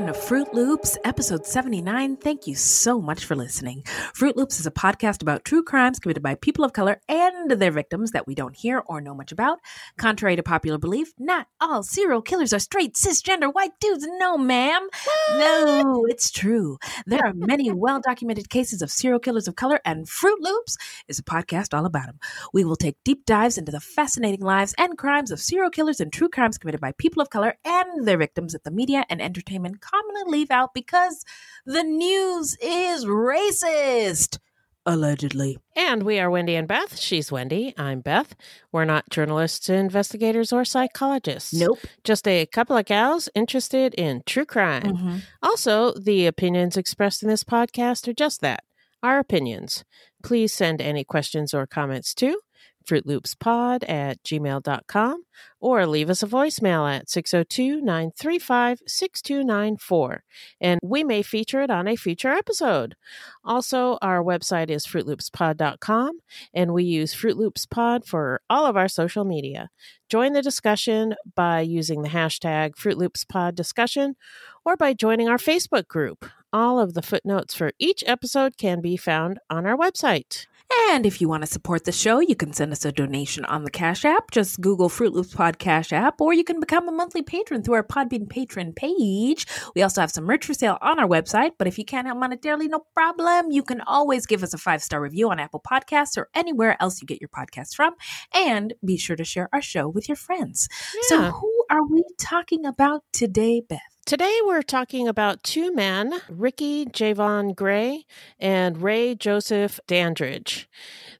Welcome to Fruit Loops, episode 79. Thank you so much for listening. Fruit Loops is a podcast about true crimes committed by people of color and their victims that we don't hear or know much about. Contrary to popular belief, not all serial killers are straight, cisgender white dudes. No, ma'am. No, it's true. There are many well documented cases of serial killers of color, and Fruit Loops is a podcast all about them. We will take deep dives into the fascinating lives and crimes of serial killers and true crimes committed by people of color and their victims at the media and entertainment commonly leave out because the news is racist. Allegedly. And we are Wendy and Beth. She's Wendy. I'm Beth. We're not journalists, investigators, or psychologists. Nope. Just a couple of gals interested in true crime. Mm-hmm. Also, the opinions expressed in this podcast are just that our opinions. Please send any questions or comments to fruitloopspod at gmail.com or leave us a voicemail at 602 935 6294 and we may feature it on a future episode. Also, our website is fruitloopspod.com and we use Fruit Loops Pod for all of our social media. Join the discussion by using the hashtag Fruit Loops Pod discussion or by joining our Facebook group. All of the footnotes for each episode can be found on our website. And if you want to support the show, you can send us a donation on the Cash App. Just Google Fruit Loops Pod Cash App, or you can become a monthly patron through our Podbean patron page. We also have some merch for sale on our website, but if you can't help monetarily, no problem. You can always give us a five star review on Apple Podcasts or anywhere else you get your podcasts from. And be sure to share our show with your friends. So, who are we talking about today, Beth? Today we're talking about two men, Ricky Javon Gray and Ray Joseph Dandridge.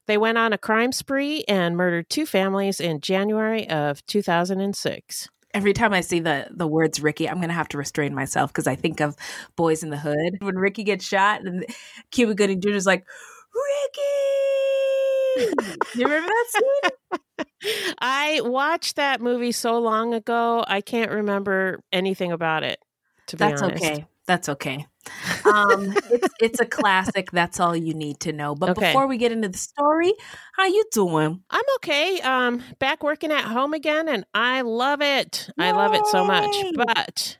They went on a crime spree and murdered two families in January of 2006. Every time I see the the words Ricky, I'm gonna have to restrain myself because I think of Boyz n the Hood when Ricky gets shot and Cuba Gooding Jr. is like, Ricky. you remember that scene? I watched that movie so long ago, I can't remember anything about it. To be That's honest. okay. That's okay. Um, it's it's a classic. That's all you need to know. But Okay. before we get into the story, how you doing? I'm okay. Um, back working at home again, and I love it. I love it so much. But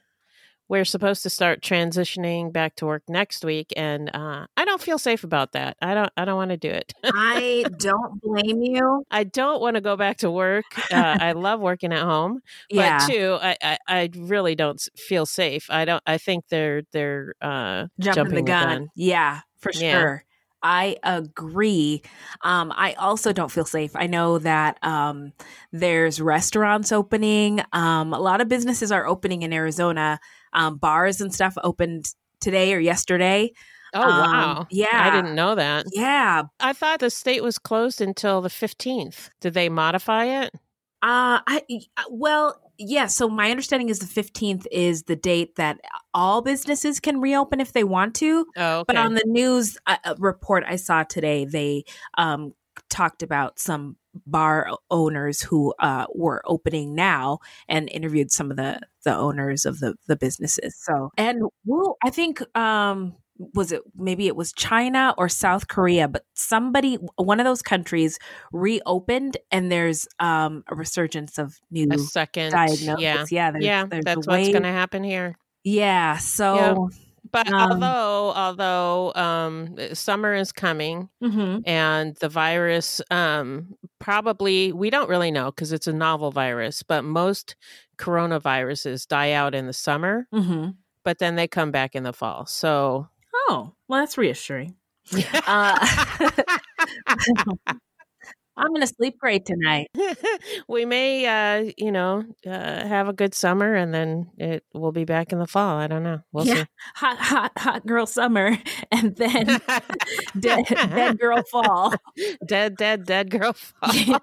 we're supposed to start transitioning back to work next week, and uh, I don't feel safe about that. I don't. I don't want to do it. I don't blame you. I don't want to go back to work. Uh, I love working at home, Yeah, but two, I, I, I really don't feel safe. I don't. I think they're they're uh, jumping, the gun. Yeah, for Yeah. sure. I agree. Um, I also don't feel safe. I know that um, there's restaurants opening. Um, a lot of businesses are opening in Arizona. Um, bars and stuff opened today or yesterday. Oh Um, wow! yeah. I didn't know that. Yeah. I thought the state was closed until the fifteenth. Did they modify it? Uh, I uh, well, yeah. So my understanding is the fifteenth is the date that all businesses can reopen if they want to. Oh, okay. But on the news uh, uh, report I saw today, they um, talked about some bar owners who uh, were opening now and interviewed some of the the owners of the the businesses. So and well, I think um was it maybe it was China or South Korea, but somebody one of those countries reopened and there's um a resurgence of new A second. diagnosis. Yeah. Yeah, there's, yeah, there's that's what's going to happen here. Yeah, so But Um, although, although um, summer is coming mhm. and the virus um, probably, we don't really know because it's a novel virus, but most coronaviruses die out in the summer, Mhm. but then they come back in the fall. So, Oh, well, that's reassuring. Uh, I'm going to sleep great tonight. we may, uh, you know, uh, have a good summer and then it will be back in the fall. I don't know. We'll Yeah. Hot, hot, hot girl summer, and then dead, dead girl fall. dead, dead, dead girl fall.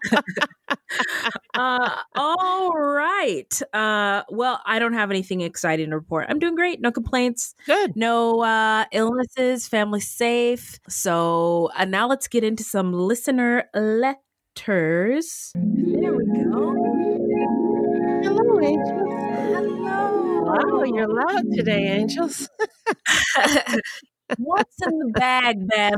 uh, all right. Uh, well, I don't have anything exciting to report. I'm doing great. No complaints. Good. No uh, illnesses. Family safe. So uh, now let's get into some listener letters. There we go. Hello, Angels. Hello. Wow, you're loud today, Angels. What's in the bag, Bev?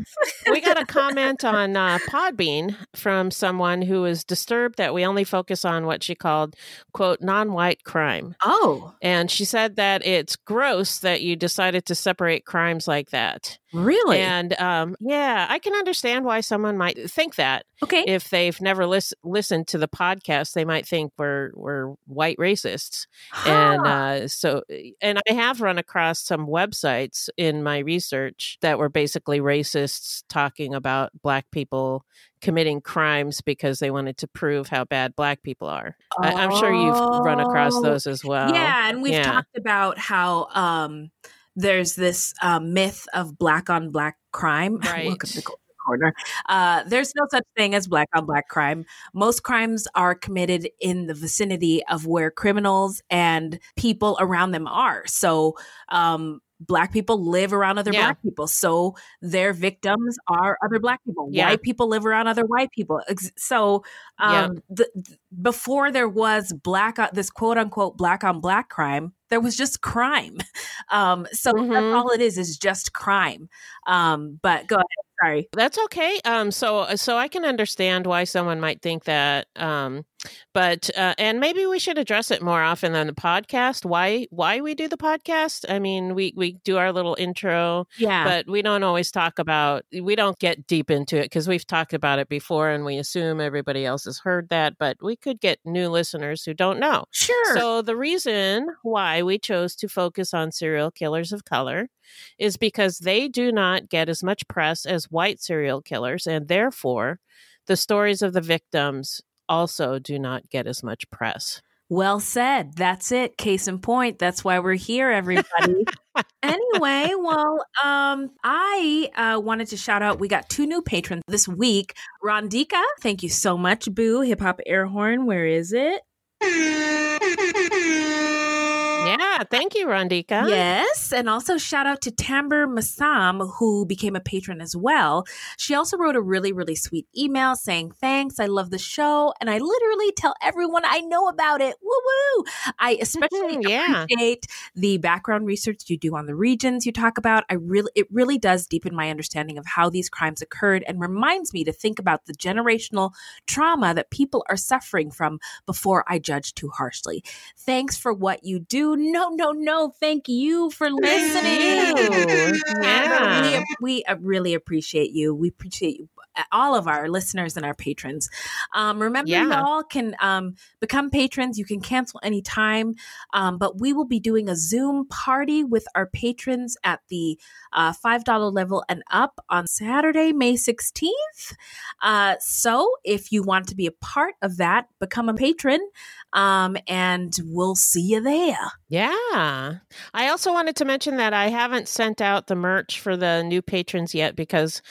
we got a comment on uh, Podbean from someone who was disturbed that we only focus on what she called, quote, non white crime. Oh, And she said that it's gross that you decided to separate crimes like that. Really? And um, yeah, I can understand why someone might think that. okay. If they've never lis- listened to the podcast, they might think we're we're white racists. And uh, so, and I have run across some websites in my research that were basically racists talking about black people committing crimes because they wanted to prove how bad black people are. I, I'm sure you've run across Oh. those as well. yeah, and we've yeah. talked about how um, there's this uh, myth of black on black crime. Right. Welcome to Corner. Uh, there's no such thing as black on black crime. Most crimes are committed in the vicinity of where criminals and people around them are. So, um, black people live around other Yeah. black people. So their victims are other black people. Yeah. White people live around other white people. So, Yeah. um, the, before there was black, on, this quote unquote black on black crime, there was just crime. Um, so that's Mhm. all it is, is just crime. Um, but go ahead. Sorry. That's okay. Um, so so I can understand why someone might think that. Um, but uh, and maybe we should address it more often than the podcast. Why why we do the podcast? I mean, we we do our little intro, Yeah. but we don't always talk about. We don't get deep into it because we've talked about it before, and we assume everybody else has heard that. But we could get new listeners who don't know. sure. So the reason why we chose to focus on serial killers of color is because they do not get as much press as white serial killers and therefore the stories of the victims also do not get as much press. well said. That's it. Case in point. That's why we're here, everybody. anyway, well, um, I uh, wanted to shout out. We got two new patrons this week. Rondika, thank you so much. Boo, hip hop air horn. Where is it? Yeah, thank you, Rondika. Yes, and also shout out to Tamber Masam, who became a patron as well. She also wrote a really, really sweet email saying, Thanks, I love the show, and I literally tell everyone I know about it. Woo woo! I especially Yeah. appreciate the background research you do on the regions you talk about. I really it really does deepen my understanding of how these crimes occurred and reminds me to think about the generational trauma that people are suffering from before I judge too harshly. Thanks for what you do. No, no, no. Thank you for listening. Yeah. we, we uh, really appreciate you. We appreciate you, all of our listeners and our patrons. Um, remember, Yeah. y'all can um, become patrons. You can cancel anytime, um, but we will be doing a Zoom party with our patrons at the uh, $5 level and up on Saturday, May 16th. Uh, so if you want to be a part of that, become a patron, um, and we'll see you there. Yeah. I also wanted to mention that I haven't sent out the merch for the new patrons yet because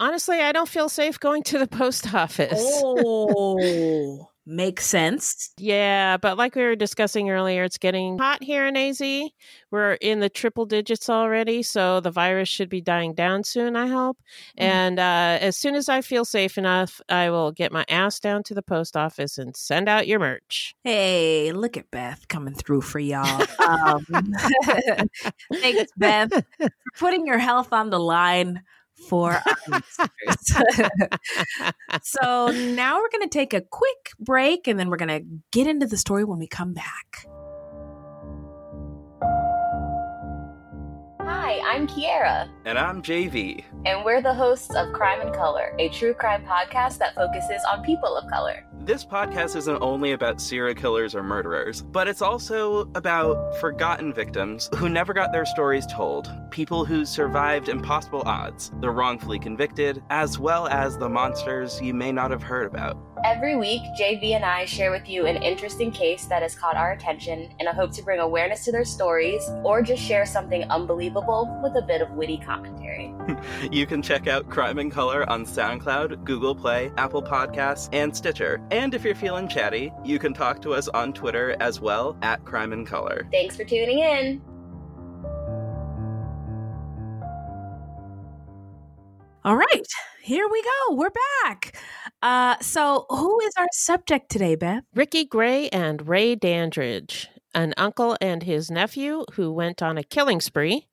honestly, I don't feel safe going to the post office. Oh makes sense. Yeah, but like we were discussing earlier, it's getting hot here in AZ. We're in the triple digits already, so the virus should be dying down soon, I hope. Mm. And uh, as soon as I feel safe enough, I will get my ass down to the post office and send out your merch. Hey, look at Beth coming through for y'all. Um, thanks, Beth, for putting your health on the line for our listeners. so now we're going to take a quick break and then we're going to get into the story when we come back. Hi, I'm Kiera, And I'm JV. and we're the hosts of Crime and Color, a true crime podcast that focuses on people of color. This podcast isn't only about serial killers or murderers, but it's also about forgotten victims who never got their stories told, people who survived impossible odds, the wrongfully convicted, as well as the monsters you may not have heard about. Every week, JV and I share with you an interesting case that has caught our attention in a hope to bring awareness to their stories or just share something unbelievable with a bit of witty commentary. You can check out Crime and Color on SoundCloud, Google Play, Apple Podcasts, and Stitcher. And if you're feeling chatty, you can talk to us on Twitter as well at Crime and Color. Thanks for tuning in. All right, here we go. We're back. Uh, so, who is our subject today, Beth? Ricky Gray and Ray Dandridge, an uncle and his nephew who went on a killing spree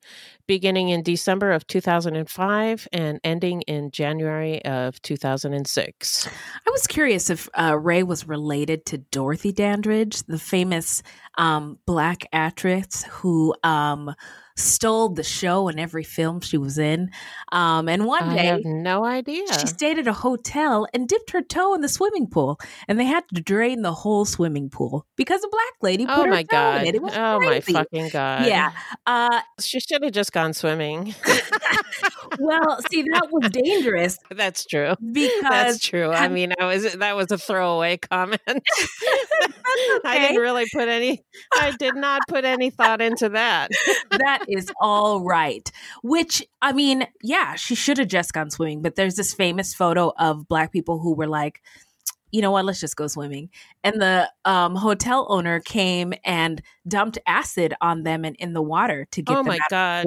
beginning in December of 2005 and ending in January of 2006. I was curious if uh, Ray was related to Dorothy Dandridge, the famous um, black actress who um, stole the show in every film she was in. Um, and one I day, no idea. she stayed at a hotel and dipped her toe in the swimming pool, and they had to drain the whole swimming pool because a black lady put Oh her my god! it. It was oh crazy. my fucking god! Yeah. Uh, she should have just gone swimming. well, see, that was dangerous That's true. because That's true. I mean, I was that was a throwaway comment. I didn't really put any. I did not put any thought into that. that is all right. Which, I mean, yeah, she should have just gone swimming. But there's this famous photo of black people who were like, you know what, let's just go swimming. And the um, hotel owner came and dumped acid on them and in the water to get Oh them my god!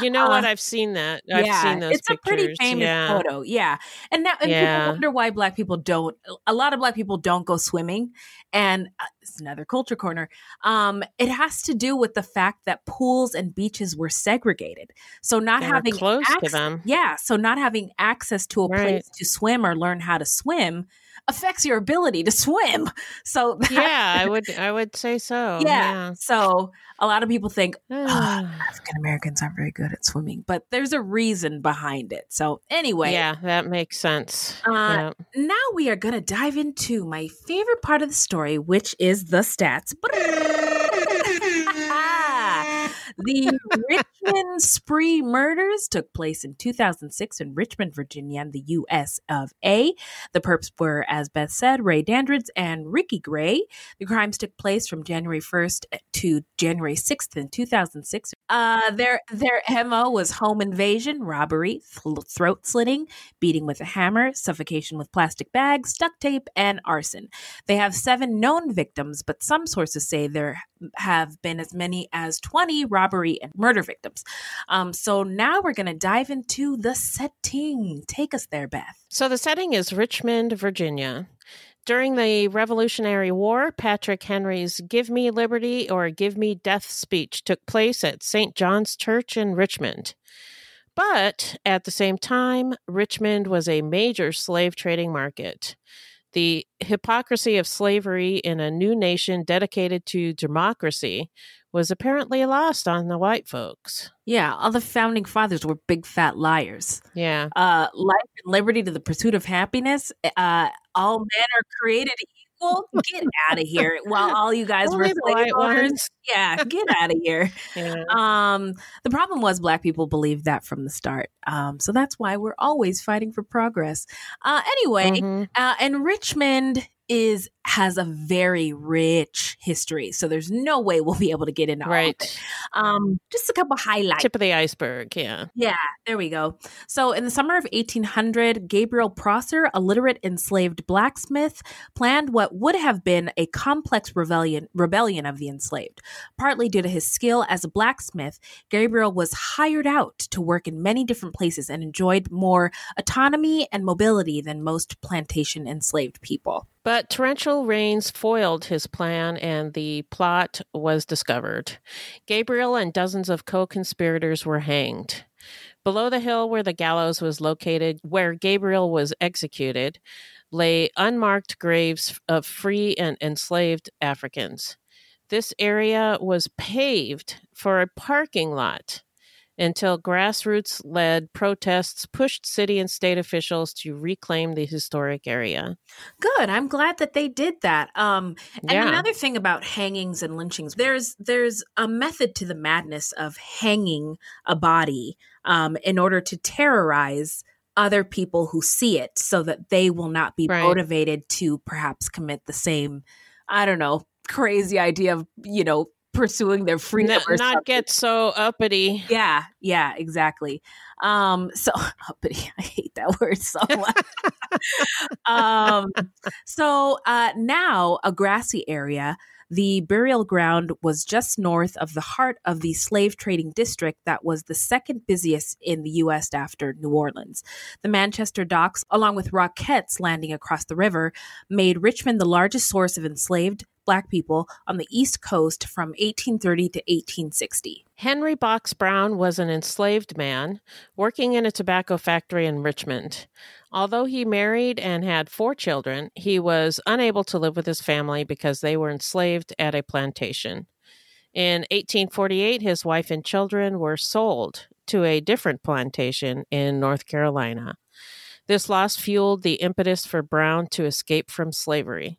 You know what? Uh, I've seen that. I've yeah, seen those it's a pretty famous yeah. photo. Yeah. And now and Yeah. people wonder why black people don't a lot of black people don't go swimming. And uh, it's another culture corner. Um, it has to do with the fact that pools and beaches were segregated. So not They having close to them. Yeah. So not having access to a Right. place to swim or learn how to swim affects your ability to swim. So that- Yeah, I would. I would say so. yeah. So a lot of people think Yeah. "Ah, African Americans aren't very good at swimming, but there's a reason behind it. So anyway, yeah, that makes sense. Uh, yeah. now we are going to dive into my favorite part of the story, which is the stats. The Richmond Spree murders took place in 2006 in Richmond, Virginia, in the U.S. of A. The perps were, as Beth said, Ray Dandridge and Ricky Gray. The crimes took place from January 1st to January 6th in 2006. Uh, their their MO was home invasion, robbery, th- throat slitting, beating with a hammer, suffocation with plastic bags, duct tape, and arson. They have seven known victims, but some sources say there have been as many as 20 robbery and murder victims. Um, so now we're going to dive into the setting. Take us there, Beth. So the setting is Richmond, Virginia. During the Revolutionary War, Patrick Henry's Give Me Liberty or Give Me Death speech took place at St. John's Church in Richmond. But at the same time, Richmond was a major slave trading market. The hypocrisy of slavery in a new nation dedicated to democracy was apparently lost on the white folks. Yeah, all the founding fathers were big fat liars. Yeah. Uh, life and liberty to the pursuit of happiness. Uh, all men are created equal. Get out of here! While all you guys were Only slave white ones. Yeah, get out of here. Yeah. Um, the problem was black people believed that from the start. Um, so that's why we're always fighting for progress. Uh, anyway, Mhm. uh, and Richmond is has a very rich history. So there's no way we'll be able to get into right. all of it. Um, just a couple highlights. Tip of the iceberg. Yeah. Yeah, there we go. So, in the summer of 1800, Gabriel Prosser, a literate enslaved blacksmith, planned what would have been a complex rebellion rebellion of the enslaved. Partly due to his skill as a blacksmith, Gabriel was hired out to work in many different places and enjoyed more autonomy and mobility than most plantation enslaved people. But torrential rains foiled his plan and the plot was discovered. Gabriel and dozens of co conspirators were hanged. Below the hill where the gallows was located, where Gabriel was executed, lay unmarked graves of free and enslaved Africans. This area was paved for a parking lot until grassroots led protests pushed city and state officials to reclaim the historic area. Good. I'm glad that they did that. Um, and Yeah. another thing about hangings and lynchings, there's there's a method to the madness of hanging a body um, in order to terrorize other people who see it, so that they will not be Right. motivated to perhaps commit the same, I don't know, crazy idea of you know pursuing their freedom N- or not something. get so uppity. Yeah, yeah, exactly. Um, so uppity, I hate that word so much. um, so uh, now a grassy area. The burial ground was just north of the heart of the slave trading district that was the second busiest in the U.S. after New Orleans. The Manchester docks, along with Rocketts landing across the river, made Richmond the largest source of enslaved black people on the East Coast from 1830 to 1860. Henry Box Brown was an enslaved man working in a tobacco factory in Richmond. Although he married and had four children, he was unable to live with his family because they were enslaved at a plantation. In 1848, his wife and children were sold to a different plantation in North Carolina. This loss fueled the impetus for Brown to escape from slavery.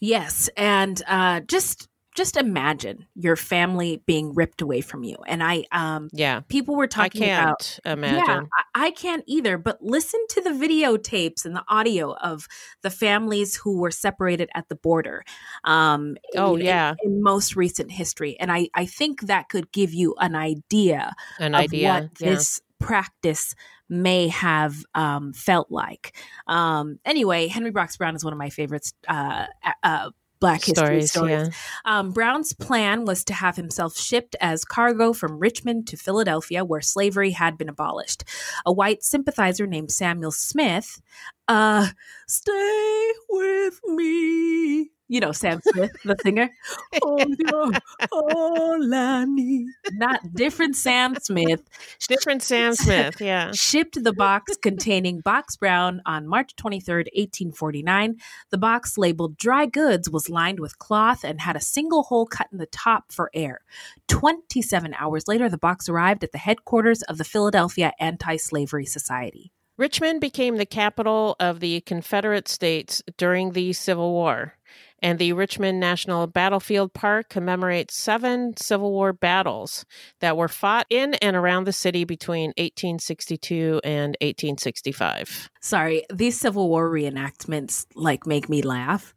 Yes, and uh, just just imagine your family being ripped away from you. And I, um, Yeah, people were I talking can't about. imagine. Yeah, I, I can't either. But listen to the videotapes and the audio of the families who were separated at the border. Um, Oh, in- yeah. in, most recent history, and I, I think that could give you an idea An of idea. what yeah. this practice may have um, felt like. Um, anyway, Henry Box Brown is one of my favorites. Uh, uh, Black history Stories, stories. yeah. Um, Brown's plan was to have himself shipped as cargo from Richmond to Philadelphia, where slavery had been abolished. A white sympathizer named Samuel Smith, uh, stay with me. You know Sam Smith, the singer. oh, you're all I need. Not different Sam Smith. Different Sam Smith, yeah. Shipped the box containing Box Brown on March 23rd, 1849. The box labeled dry goods was lined with cloth and had a single hole cut in the top for air. 27 hours later, the box arrived at the headquarters of the Philadelphia Anti Slavery Society. Richmond became the capital of the Confederate States during the Civil War, and the Richmond National Battlefield Park commemorates seven Civil War battles that were fought in and around the city between 1862 and 1865. Sorry, these Civil War reenactments like make me laugh.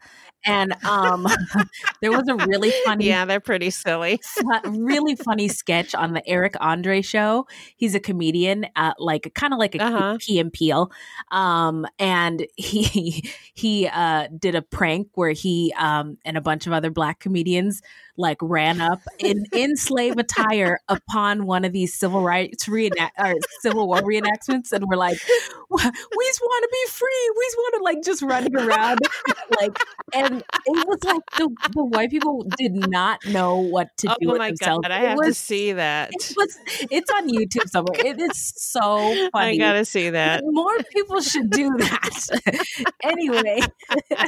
And um, there was a really funny Yeah, they're pretty silly. really funny sketch on the Eric Andre show. He's a comedian, uh, like kind of like a Uh-huh. Key and Peele. Um, and he he uh, did a prank where he um, and a bunch of other black comedians like ran up in in slave attire upon one of these civil rights reenact or Civil War reenactments, and we're like, we just want to be free. We just want to like just running around, like, and it was like the, the white people did not know what to do Oh with my themselves. god, I It have to see that. It was, it's on YouTube somewhere. It is so funny. I gotta see that. More people should do that. anyway,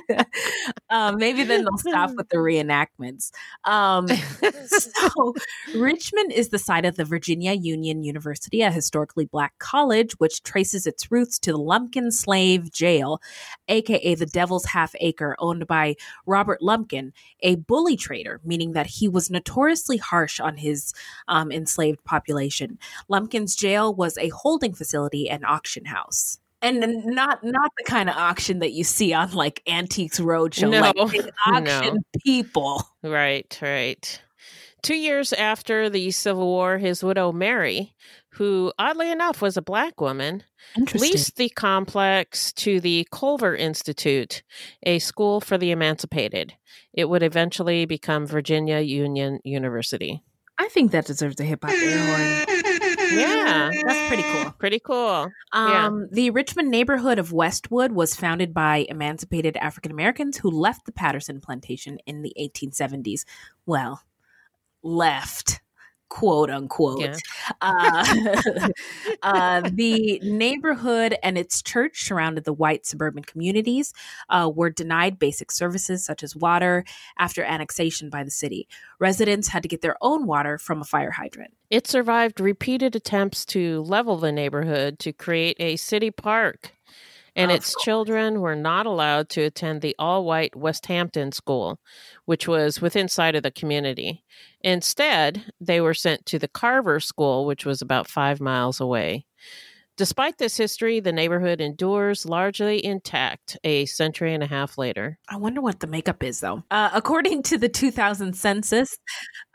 um, maybe then they'll stop with the reenactments. Um, so, Richmond is the site of the Virginia Union University, a historically black college, which traces its roots to the Lumpkin Slave Jail, aka the Devil's Half Acre, owned by Robert Lumpkin, a bully trader, meaning that he was notoriously harsh on his um, enslaved population. Lumpkin's jail was a holding facility and auction house. And not not the kind of auction that you see on like Antiques Roadshow. No, like they auction no. people. Right, right. Two years after the Civil War, his widow Mary, who oddly enough was a black woman, leased the complex to the Colver Institute, a school for the emancipated. It would eventually become Virginia Union University. I think that deserves a hip hop air horn. Yeah, That's pretty cool. pretty cool. Yeah. Um, The Richmond neighborhood of Westwood was founded by emancipated African Americans who left the Patterson plantation in the 1870s. Well, left, quote unquote. Yeah. Uh, uh, the neighborhood and its church surrounded the white suburban communities uh, were denied basic services such as water after annexation by the city. Residents had to get their own water from a fire hydrant. It survived repeated attempts to level the neighborhood to create a city park, and its children were not allowed to attend the all white Westhampton School, which was within sight of the community. Instead, they were sent to the Carver School, which was about five miles away. Despite this history, the neighborhood endures largely intact a century and a half later. I wonder what the makeup is, though. Uh, according to the 2000 census,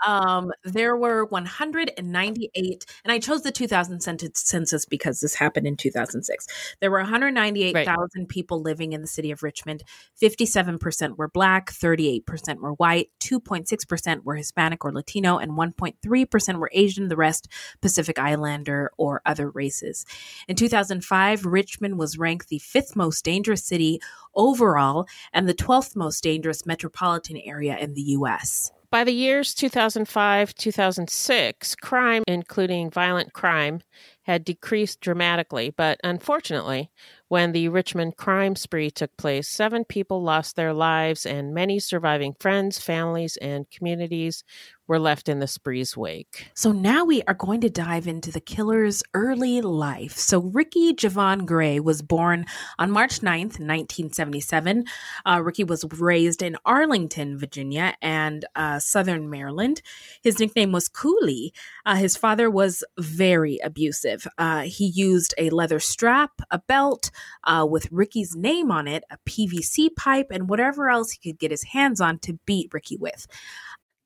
um, there were 198, and I chose the 2000 census census because this happened in 2006. There were 198,000 people living in the city of Richmond. 57% were black, 38% were white, 2.6% were Hispanic or Latino, and 1.3% were Asian, the rest Pacific Islander or other races. In 2005, Richmond was ranked the fifth most dangerous city overall and the 12th most dangerous metropolitan area in the U.S. By the years 2005 2006, crime, including violent crime, had decreased dramatically. But unfortunately, when the Richmond crime spree took place, seven people lost their lives, and many surviving friends, families, and communities were left in the spree's wake. So now we are going to dive into the killer's early life. So Ricky Javon Gray was born on March 9th, 1977. Uh, Ricky was raised in Arlington, Virginia, and uh, Southern Maryland. His nickname was Cooley. Uh, his father was very abusive. Uh, he used a leather strap, a belt uh, with Ricky's name on it, a PVC pipe, and whatever else he could get his hands on to beat Ricky with.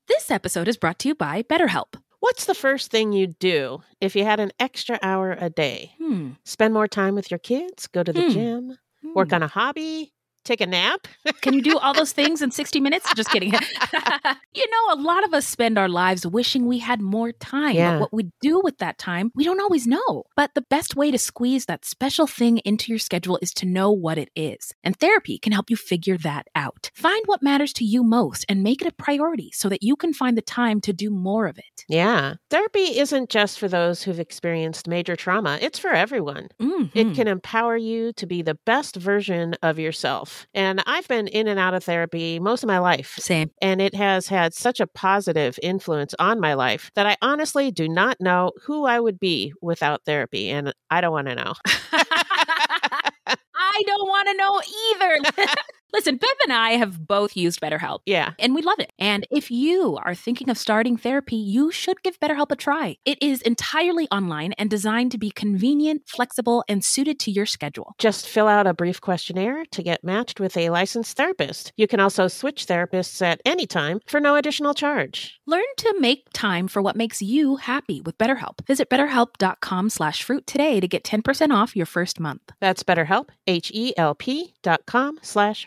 This episode is brought to you by BetterHelp. What's the first thing you'd do if you had an extra hour a day? Hmm. Spend more time with your kids, go to the Hmm. gym, work Hmm. on a hobby, take a nap? Can you do all those things in 60 minutes? Just kidding. you know, a lot of us spend our lives wishing we had more time. Yeah. But what we do with that time, we don't always know. But the best way to squeeze that special thing into your schedule is to know what it is. And therapy can help you figure that out. Find what matters to you most and make it a priority so that you can find the time to do more of it. Yeah. Therapy isn't just for those who've experienced major trauma, it's for everyone. Mhm. It can empower you to be the best version of yourself. And I've been in and out of therapy most of my life. Same. And it has had such a positive influence on my life that I honestly do not know who I would be without therapy. And I don't want to know. I don't want to know either. Listen, Bev and I have both used BetterHelp. Yeah. And we love it. And if you are thinking of starting therapy, you should give BetterHelp a try. It is entirely online and designed to be convenient, flexible, and suited to your schedule. Just fill out a brief questionnaire to get matched with a licensed therapist. You can also switch therapists at any time for no additional charge. Learn to make time for what makes you happy with BetterHelp. Visit betterhelp.com slash fruit today to get 10% off your first month. That's BetterHelp, H-E-L-P dot com slash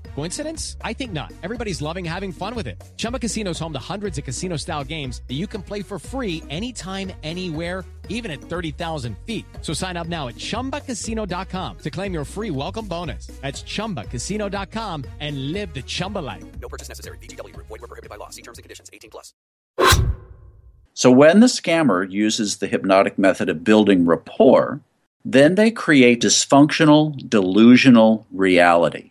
Coincidence? I think not. Everybody's loving having fun with it. Chumba Casino is home to hundreds of casino style games that you can play for free anytime, anywhere, even at 30,000 feet. So sign up now at chumbacasino.com to claim your free welcome bonus. That's chumbacasino.com and live the Chumba life. No purchase necessary. VGW Group. Void were prohibited by law. See terms and conditions. 18 plus. So when the scammer uses the hypnotic method of building rapport, then they create dysfunctional, delusional reality.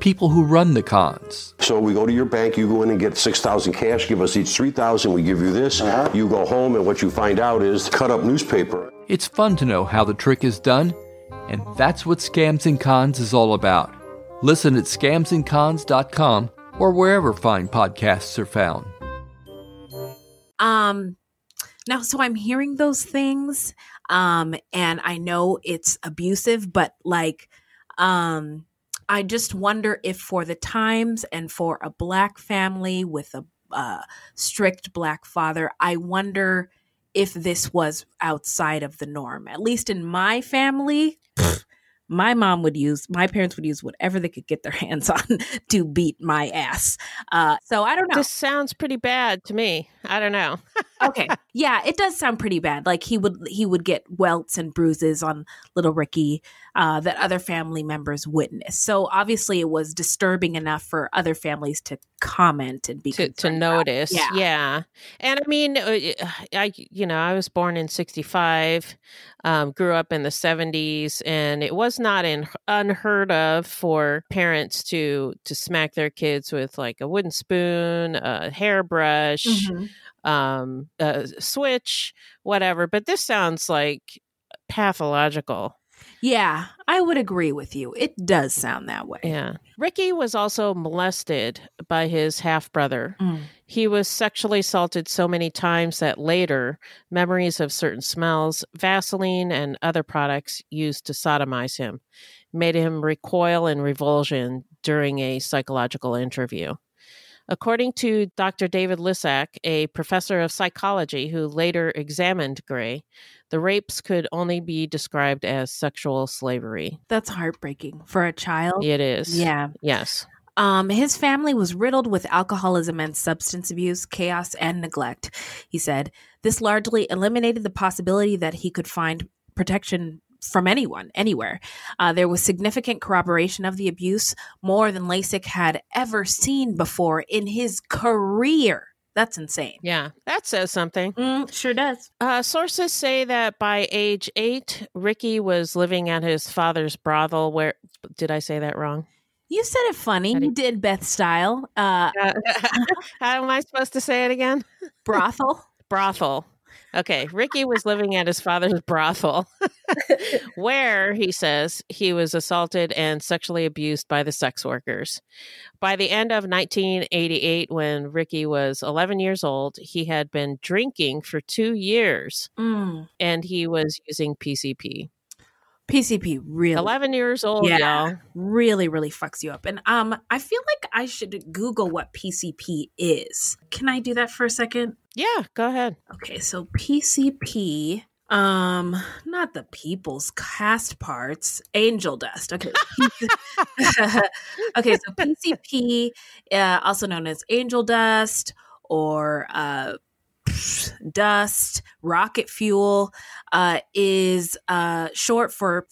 people who run the cons. So we go to your bank, you go in and get 6,000 cash, give us each 3,000, we give you this. You go home and what you find out is cut up newspaper. It's fun to know how the trick is done, and that's what Scams and Cons is all about. Listen at scamsandcons.com or wherever fine podcasts are found. Um now so I'm hearing those things um and I know it's abusive but like um I just wonder if for the times and for a black family with a uh, strict black father, I wonder if this was outside of the norm. At least in my family, my mom would use, my parents would use whatever they could get their hands on to beat my ass. Uh, so I don't know. This sounds pretty bad to me. I don't know. okay, yeah, it does sound pretty bad. Like he would he would get welts and bruises on little Ricky uh, that other family members witnessed. So obviously, it was disturbing enough for other families to comment and be to, to notice. Yeah. Yeah. And I mean, uh, I, you know, I was born in 65, um, grew up in the 70s, and it was not in, unheard of for parents to, to smack their kids with like a wooden spoon, a hairbrush, Mhm. Um, a switch, whatever. But this sounds like pathological. Yeah, I would agree with you. It does sound that way. Yeah. Ricky was also molested by his half brother. Mm. He was sexually assaulted so many times that later, memories of certain smells, Vaseline, and other products used to sodomize him made him recoil in revulsion during a psychological interview. According to Dr. David Lisak, a professor of psychology who later examined Gray, the rapes could only be described as sexual slavery. That's heartbreaking for a child. It is. Yeah. Yes. Um, his family was riddled with alcoholism and substance abuse, chaos, and neglect. He said this largely eliminated the possibility that he could find protection from anyone, anywhere. Uh, there was significant corroboration of the abuse, more than Lisak had ever seen before in his career. That's insane. Yeah, that says something. Mm, sure does. Uh, sources say that by age eight, Ricky was living at his father's brothel. Where did I say that wrong? You said it funny. You did Beth style. Uh, How am I supposed to say it again? brothel. brothel. Okay, Ricky was living at his father's brothel, where he says he was assaulted and sexually abused by the sex workers. By the end of 1988, when Ricky was 11 years old, he had been drinking for two years Mm. and he was using PCP. PCP really 11 years old, yeah, y'all. really, really fucks you up. And um, I feel like I should Google what PCP is. Can I do that for a second? Yeah, go ahead. Okay, so PCP, um, not the people's cast parts, angel dust. Okay, okay, so PCP, uh, also known as angel dust or uh, dust, rocket fuel, uh, is uh, short for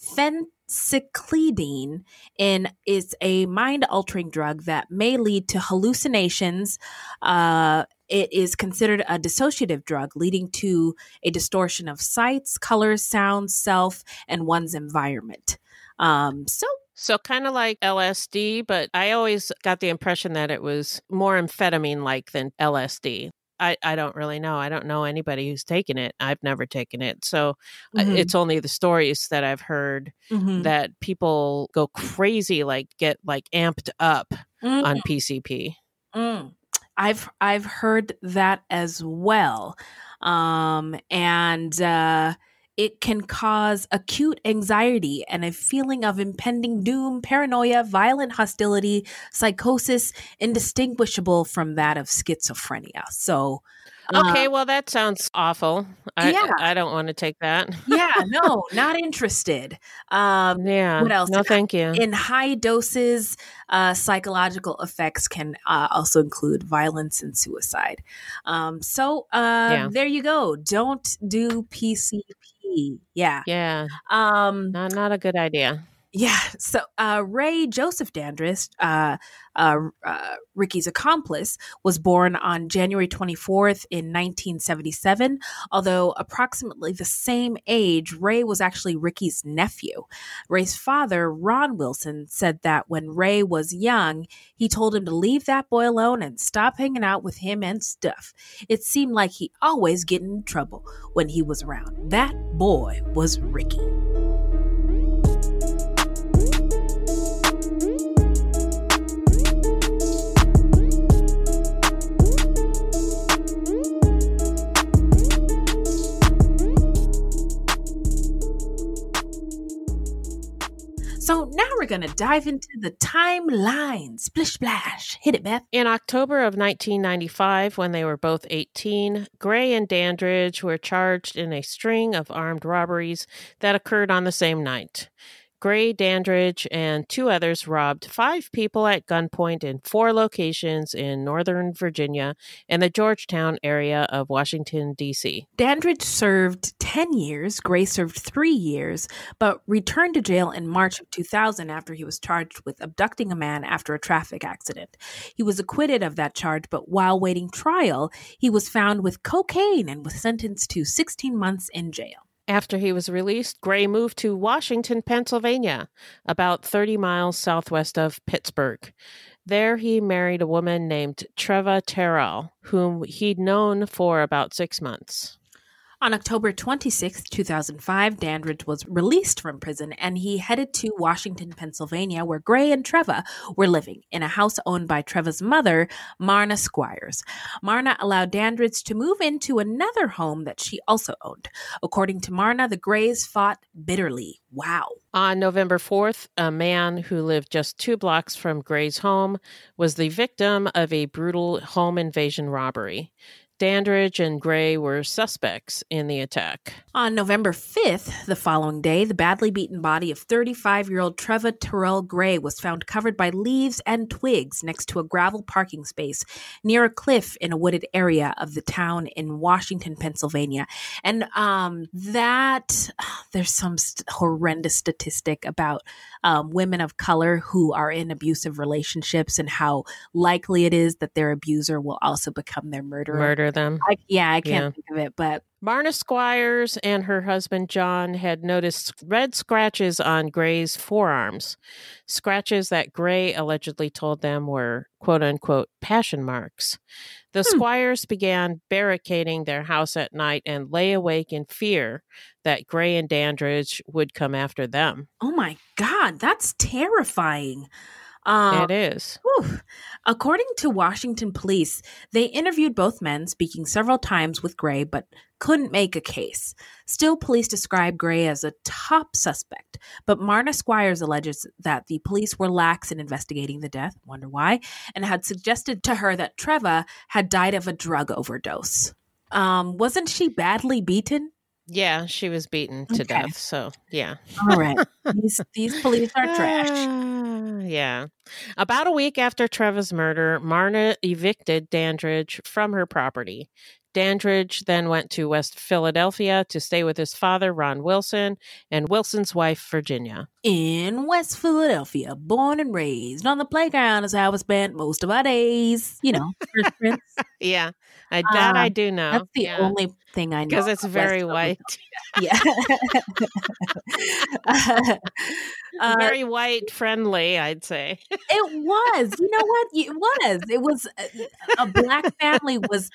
phencyclidine and is a mind altering drug that may lead to hallucinations. Uh, it is considered a dissociative drug, leading to a distortion of sights, colors, sounds, self, and one's environment. Um, so So kind of like LSD, but I always got the impression that it was more amphetamine like than LSD. I, I don't really know. I don't know anybody who's taken it. I've never taken it. So I- Mhm. it's only the stories that I've heard Mhm. that people go crazy, like get like amped up on PCP. Mm. I've I've heard that as well, um, and uh, it can cause acute anxiety and a feeling of impending doom, paranoia, violent hostility, psychosis, indistinguishable from that of schizophrenia. So, uh, Okay, well that sounds awful. I, Yeah. I don't want to take that. yeah, no, not interested. Um, Yeah. What else? No, thank you. In high doses, uh, psychological effects can uh, also include violence and suicide. Um, so uh, Yeah. there you go. Don't do PCP. Yeah. Yeah. Um, not not a good idea. Yeah. So uh, Ray Joseph Dandridge, uh, uh, uh, Ricky's accomplice, was born on January 24th in 1977. Although approximately the same age, Ray was actually Ricky's nephew. Ray's father, Ron Wilson, said that when Ray was young, he told him to leave that boy alone and stop hanging out with him and stuff. It seemed like he always get in trouble when he was around. That boy was Ricky. Now we're going to dive into the timeline. Splish splash. Hit it, Beth. In October of 1995, when they were both 18, Gray and Dandridge were charged in a string of armed robberies that occurred on the same night. Gray, Dandridge, and two others robbed five people at gunpoint in four locations in Northern Virginia and the Georgetown area of Washington, D.C. Dandridge served 10 years, Gray served three years, but returned to jail in March of 2000 after he was charged with abducting a man after a traffic accident. He was acquitted of that charge, but while waiting trial, he was found with cocaine and was sentenced to 16 months in jail. After he was released, Gray moved to Washington, Pennsylvania, about 30 miles southwest of Pittsburgh. There, he married a woman named Treva Terrell, whom he'd known for about six months. On October 26, 2005, Dandridge was released from prison and he headed to Washington, Pennsylvania, where Gray and Treva were living in a house owned by Treva's mother, Marna Squires. Marna allowed Dandridge to move into another home that she also owned. According to Marna, the Grays fought bitterly. Wow. On November 4th, a man who lived just two blocks from Gray's home was the victim of a brutal home invasion robbery. Dandridge and Gray were suspects in the attack. On November 5th, the following day, the badly beaten body of 35 year old Treva Terrell Gray was found covered by leaves and twigs next to a gravel parking space near a cliff in a wooded area of the town in Washington, Pennsylvania. And um, that, there's some st- horrendous statistic about um, women of color who are in abusive relationships and how likely it is that their abuser will also become their murderer. Murder them. I, yeah, I can't Yeah. think of it, but Marna Squires and her husband John had noticed red scratches on Gray's forearms, scratches that Gray allegedly told them were quote unquote passion marks. The hmm. Squires began barricading their house at night and lay awake in fear that Gray and Dandridge would come after them. oh my God, that's terrifying. Um, it is. Whew. According to Washington police, they interviewed both men, speaking several times with Gray, but couldn't make a case. Still, police describe Gray as a top suspect, but Marna Squires alleges that the police were lax in investigating the death, wonder why, and had suggested to her that Treva had died of a drug overdose. Um, wasn't she badly beaten? Yeah, she was beaten to Okay. death. So, yeah. All right. these, these police are trash. Ah, yeah. About a week after Treva's murder, Marna evicted Dandridge from her property. Dandridge then went to West Philadelphia to stay with his father, Ron Wilson, and Wilson's wife, Virginia. In West Philadelphia, born and raised on the playground is how I spent most of my days. You know, Yeah, I, that I Um, do know. That's the yeah. only thing I know. because it's about West very white. Yeah. Uh, very white friendly, I'd say. it was. You know what? It was. It was a, a black family was,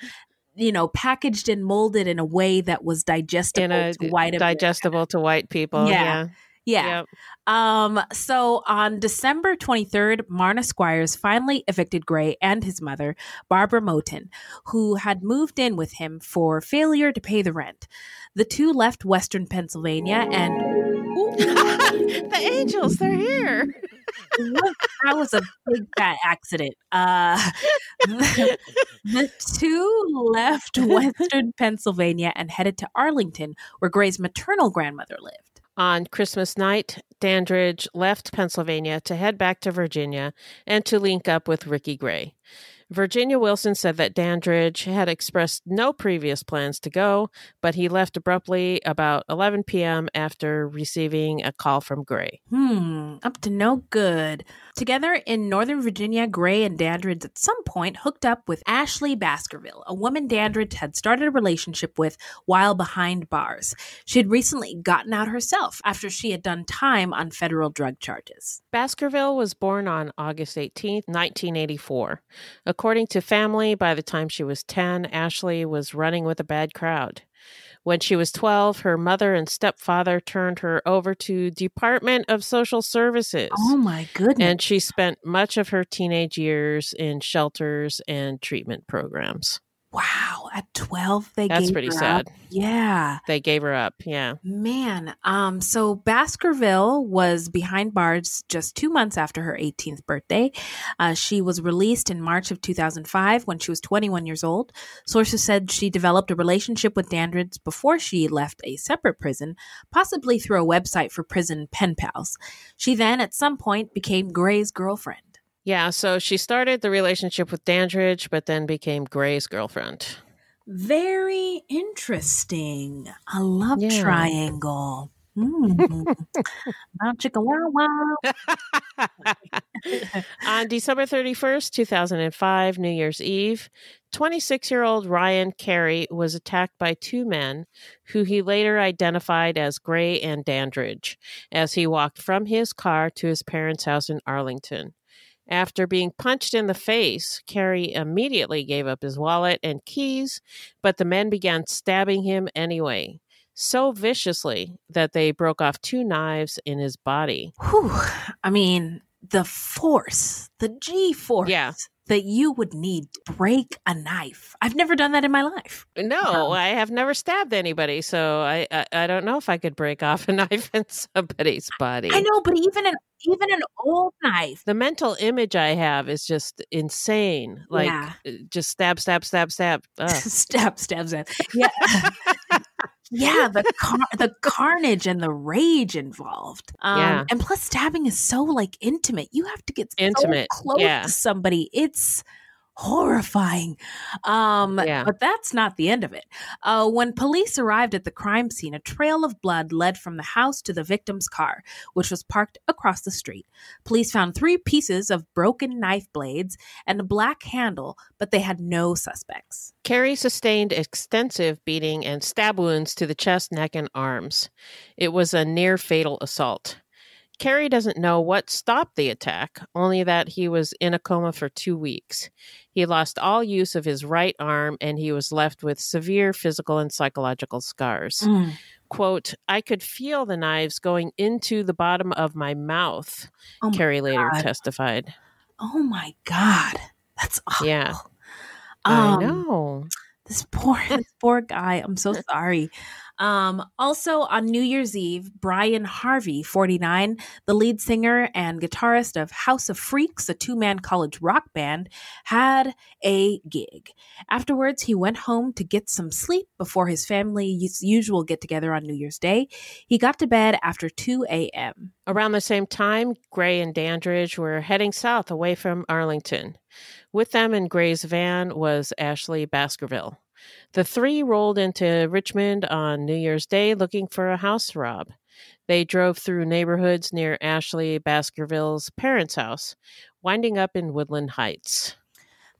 you know, packaged and molded in a way that was digestible a to white America. to white people. Yeah. Yeah. Yeah. Yep. Um, so on December 23rd, Marna Squires finally evicted Gray and his mother, Barbara Moten, who had moved in with him for failure to pay the rent. The two left Western Pennsylvania and the angels, they're here. that was a big fat accident. Uh, the, the two left Western Pennsylvania and headed to Arlington, where Gray's maternal grandmother lived. On Christmas night, Dandridge left Pennsylvania to head back to Virginia and to link up with Ricky Gray. Virginia Wilson said that Dandridge had expressed no previous plans to go, but he left abruptly about 11 p.m. after receiving a call from Gray. Hmm, up to no good. Together in Northern Virginia, Gray and Dandridge at some point hooked up with Ashley Baskerville, a woman Dandridge had started a relationship with while behind bars. She had recently gotten out herself after she had done time on federal drug charges. Baskerville was born on August 18, 1984. According to family, by the time she was 10, Ashley was running with a bad crowd. When she was 12, her mother and stepfather turned her over to Department of Social Services. Oh my goodness. And she spent much of her teenage years in shelters and treatment programs. Wow, at 12 they That's gave pretty her sad. up. Yeah. They gave her up. Yeah. Man, um, so Baskerville was behind bars just two months after her 18th birthday. Uh, she was released in March of 2005 when she was 21 years old. Sources said she developed a relationship with Dandridge before she left a separate prison, possibly through a website for prison pen pals. She then, at some point, became Gray's girlfriend. Yeah. So she started the relationship with Dandridge, but then became Gray's girlfriend. Very interesting. A love Yeah. triangle. Mm. Wow, chicka wow wow. On December 31st, 2005, New Year's Eve, 26 year old Ryan Carey was attacked by two men who he later identified as Gray and Dandridge as he walked from his car to his parents' house in Arlington. After being punched in the face, Carey immediately gave up his wallet and keys, but the men began stabbing him anyway, so viciously that they broke off two knives in his body. Whew. I mean, the force, the G force Yeah. That you would need to break a knife. I've never done that in my life. No, I have never stabbed anybody, so I, I I don't know if I could break off a knife in somebody's body. I know, but even an even an old knife. The mental image I have is just insane. Like Yeah. uh, just stab, stab, stab, stab. Stab, stab, stab. Yeah. yeah, the car- the carnage and the rage involved. Um, Yeah. and plus stabbing is so like intimate. You have to get Intimate, so close yeah. to somebody. It's horrifying. Um, Yeah. but that's not the end of it. Uh, when police arrived at the crime scene, a trail of blood led from the house to the victim's car, which was parked across the street. Police found three pieces of broken knife blades and a black handle, but they had no suspects. Carey sustained extensive beating and stab wounds to the chest, neck, and arms. It was a near fatal assault. Carey doesn't know what stopped the attack, only that he was in a coma for two weeks. He lost all use of his right arm and he was left with severe physical and psychological scars. Mm. Quote, I could feel the knives going into the bottom of my mouth, Oh my Carey later God. testified. Oh my god, that's awful. Yeah. Um, I know. This poor, this poor guy. I'm so sorry. Um, also on New Year's Eve, Brian Harvey, 49, the lead singer and guitarist of House of Freaks, a two-man college rock band, had a gig. Afterwards, he went home to get some sleep before his family's usual get-together on New Year's Day. He got to bed after 2 a.m. Around the same time, Gray and Dandridge were heading south away from Arlington. With them in Gray's van was Ashley Baskerville. The three rolled into Richmond on New Year's Day looking for a house rob. They drove through neighborhoods near Ashley Baskerville's parents' house, winding up in Woodland Heights.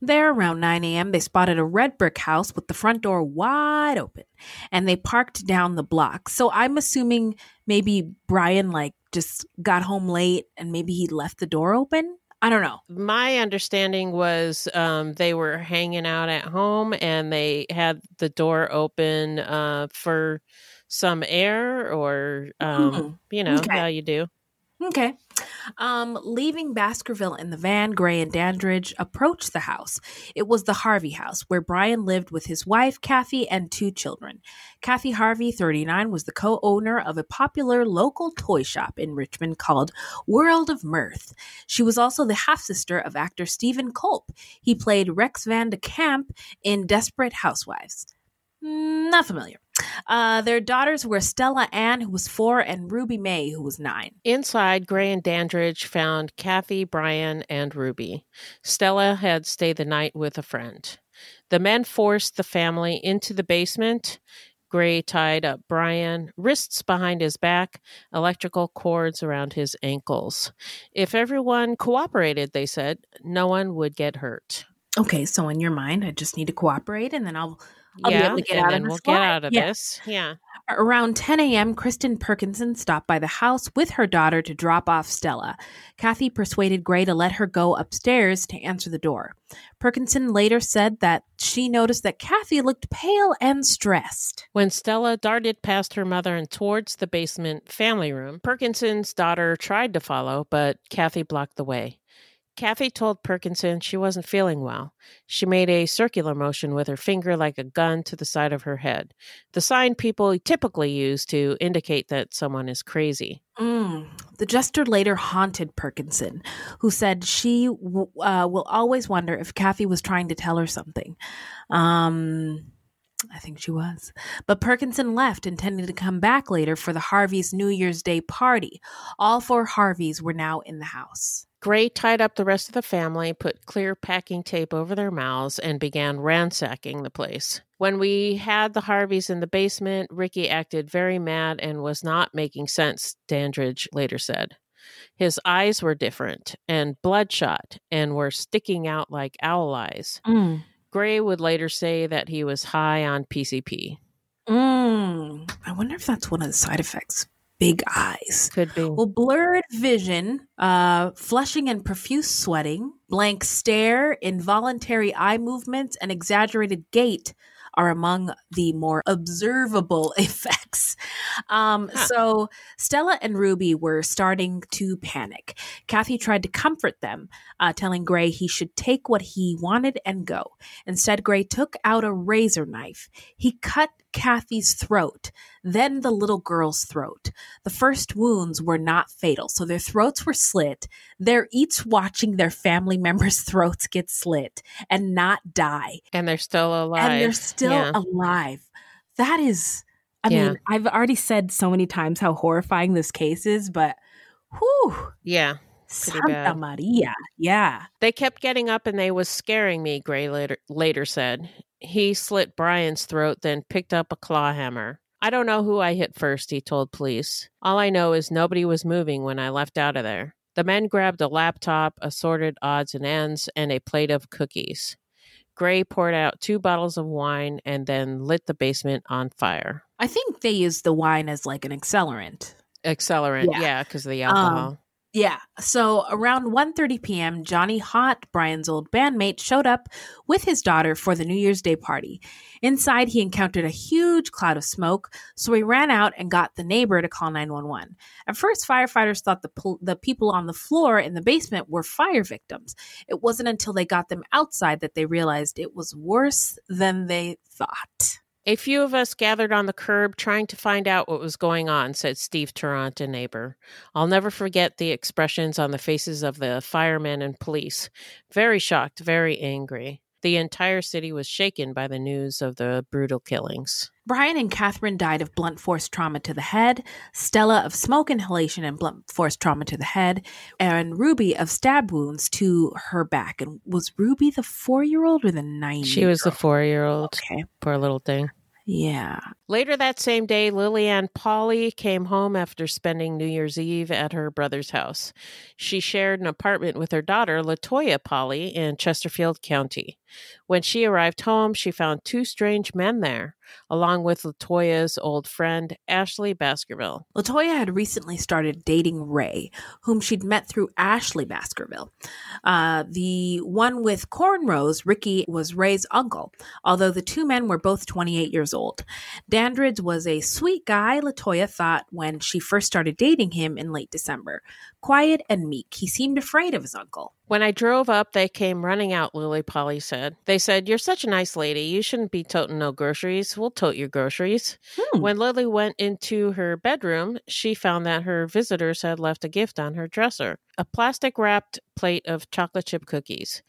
There, around 9 a.m., they spotted a red brick house with the front door wide open and they parked down the block. So I'm assuming maybe Brian, like, just got home late and maybe he left the door open. I don't know. My understanding was um, they were hanging out at home and they had the door open uh, for some air or, um, Hmm, you know, okay. how you do. Okay. Um, leaving Baskerville in the van, Gray and Dandridge approached the house. It was the Harvey house where Brian lived with his wife, Kathy, and two children. Kathy Harvey, 39, was the co owner of a popular local toy shop in Richmond called World of Mirth. She was also the half sister of actor Steven Culp. He played Rex Van de Kamp in Desperate Housewives. Not familiar. Uh, their daughters were Stella Ann, who was four, and Ruby May, who was nine. Inside, Gray and Dandridge found Kathy, Brian, and Ruby. Stella had stayed the night with a friend. The men forced the family into the basement. Gray tied up Brian, wrists behind his back, electrical cords around his ankles. If everyone cooperated, they said, no one would get hurt. Okay, so in your mind, I just need to cooperate, and then I'll, I'll yeah, be able to get out of this. we'll get out of Yeah. this. Yeah. Around 10 a.m., Kristen Perkinson stopped by the house with her daughter to drop off Stella. Kathy persuaded Gray to let her go upstairs to answer the door. Perkinson later said that she noticed that Kathy looked pale and stressed. When Stella darted past her mother and towards the basement family room, Perkinson's daughter tried to follow, but Kathy blocked the way. Kathy told Perkinson she wasn't feeling well. She made a circular motion with her finger like a gun to the side of her head, the sign people typically use to indicate that someone is crazy. Mm. The jester later haunted Perkinson, who said she w- uh, will always wonder if Kathy was trying to tell her something. Um, I think she was. But Perkinson left, intending to come back later for the Harveys' New Year's Day party. All four Harveys were now in the house. Gray tied up the rest of the family, put clear packing tape over their mouths, and began ransacking the place. When we had the Harveys in the basement, Ricky acted very mad and was not making sense, Dandridge later said. His eyes were different and bloodshot and were sticking out like owl eyes. Mm. Gray would later say that he was high on PCP. Mm. I wonder if that's one of the side effects. Big eyes. Could be. Well, blurred vision, uh, flushing and profuse sweating, blank stare, involuntary eye movements, and exaggerated gait are among the more observable effects. Um, So Stella and Ruby were starting to panic. Kathy tried to comfort them, uh, telling Gray he should take what he wanted and go. Instead, Gray took out a razor knife. He cut Kathy's throat, then the little girl's throat. The first wounds were not fatal, so their throats were slit. They're each watching their family members' throats get slit and not die. And they're still alive. And they're still Yeah. alive. That is, I Yeah. mean, I've already said so many times how horrifying this case is, but whew, Yeah. Santa bad. Maria. Yeah. They kept getting up and they was scaring me, Gray later, later said. He slit Brian's throat, then picked up a claw hammer. I don't know who I hit first, he told police. All I know is nobody was moving when I left out of there. The men grabbed a laptop, assorted odds and ends, and a plate of cookies. Gray poured out two bottles of wine and then lit the basement on fire. I think they used the wine as like an accelerant. Accelerant, Yeah. yeah, because of the Um, alcohol. Yeah. So around 1:30 p.m., Johnny Hott, Brian's old bandmate, showed up with his daughter for the New Year's Day party. Inside, he encountered a huge cloud of smoke, so he ran out and got the neighbor to call 911. At first, firefighters thought the pol- the people on the floor in the basement were fire victims. It wasn't until they got them outside that they realized it was worse than they thought. A few of us gathered on the curb trying to find out what was going on, said Steve Tarrant, a neighbor. I'll never forget the expressions on the faces of the firemen and police. Very shocked, very angry. The entire city was shaken by the news of the brutal killings. Brian and Catherine died of blunt force trauma to the head, Stella of smoke inhalation and blunt force trauma to the head, and Ruby of stab wounds to her back. And was Ruby the four year old or the nine? She was the four year old. Okay. Poor little thing. Yeah. Later that same day, Lillian Polly came home after spending New Year's Eve at her brother's house. She shared an apartment with her daughter, Latoya Polly, in Chesterfield County. When she arrived home, she found two strange men there, along with Latoya's old friend, Ashley Baskerville. Latoya had recently started dating Ray, whom she'd met through Ashley Baskerville. Uh, the one with cornrows, Ricky, was Ray's uncle, although the two men were both 28 years old. Dandridge was a sweet guy, Latoya thought when she first started dating him in late December. Quiet and meek, he seemed afraid of his uncle. When I drove up, they came running out, Lily Polly said. They said, You're such a nice lady. You shouldn't be toting no groceries. We'll tote your groceries. Hmm. When Lily went into her bedroom, she found that her visitors had left a gift on her dresser a plastic wrapped plate of chocolate chip cookies.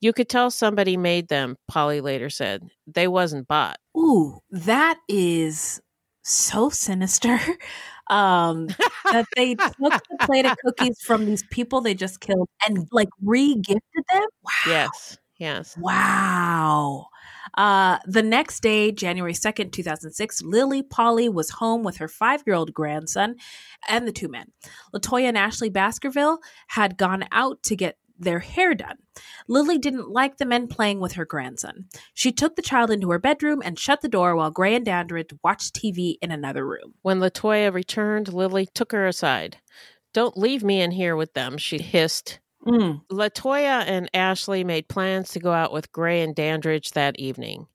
You could tell somebody made them, Polly later said. They wasn't bought. Ooh, that is so sinister. Um, that they took the plate of cookies from these people they just killed and like re-gifted them. Wow. Yes. Yes. Wow. Uh, the next day, January 2nd, 2006, Lily Polly was home with her five year old grandson and the two men. Latoya and Ashley Baskerville had gone out to get their hair done. Lily didn't like the men playing with her grandson. She took the child into her bedroom and shut the door while Gray and Dandridge watched TV in another room. When Latoya returned, Lily took her aside. Don't leave me in here with them, she hissed. Mm. Latoya and Ashley made plans to go out with Gray and Dandridge that evening.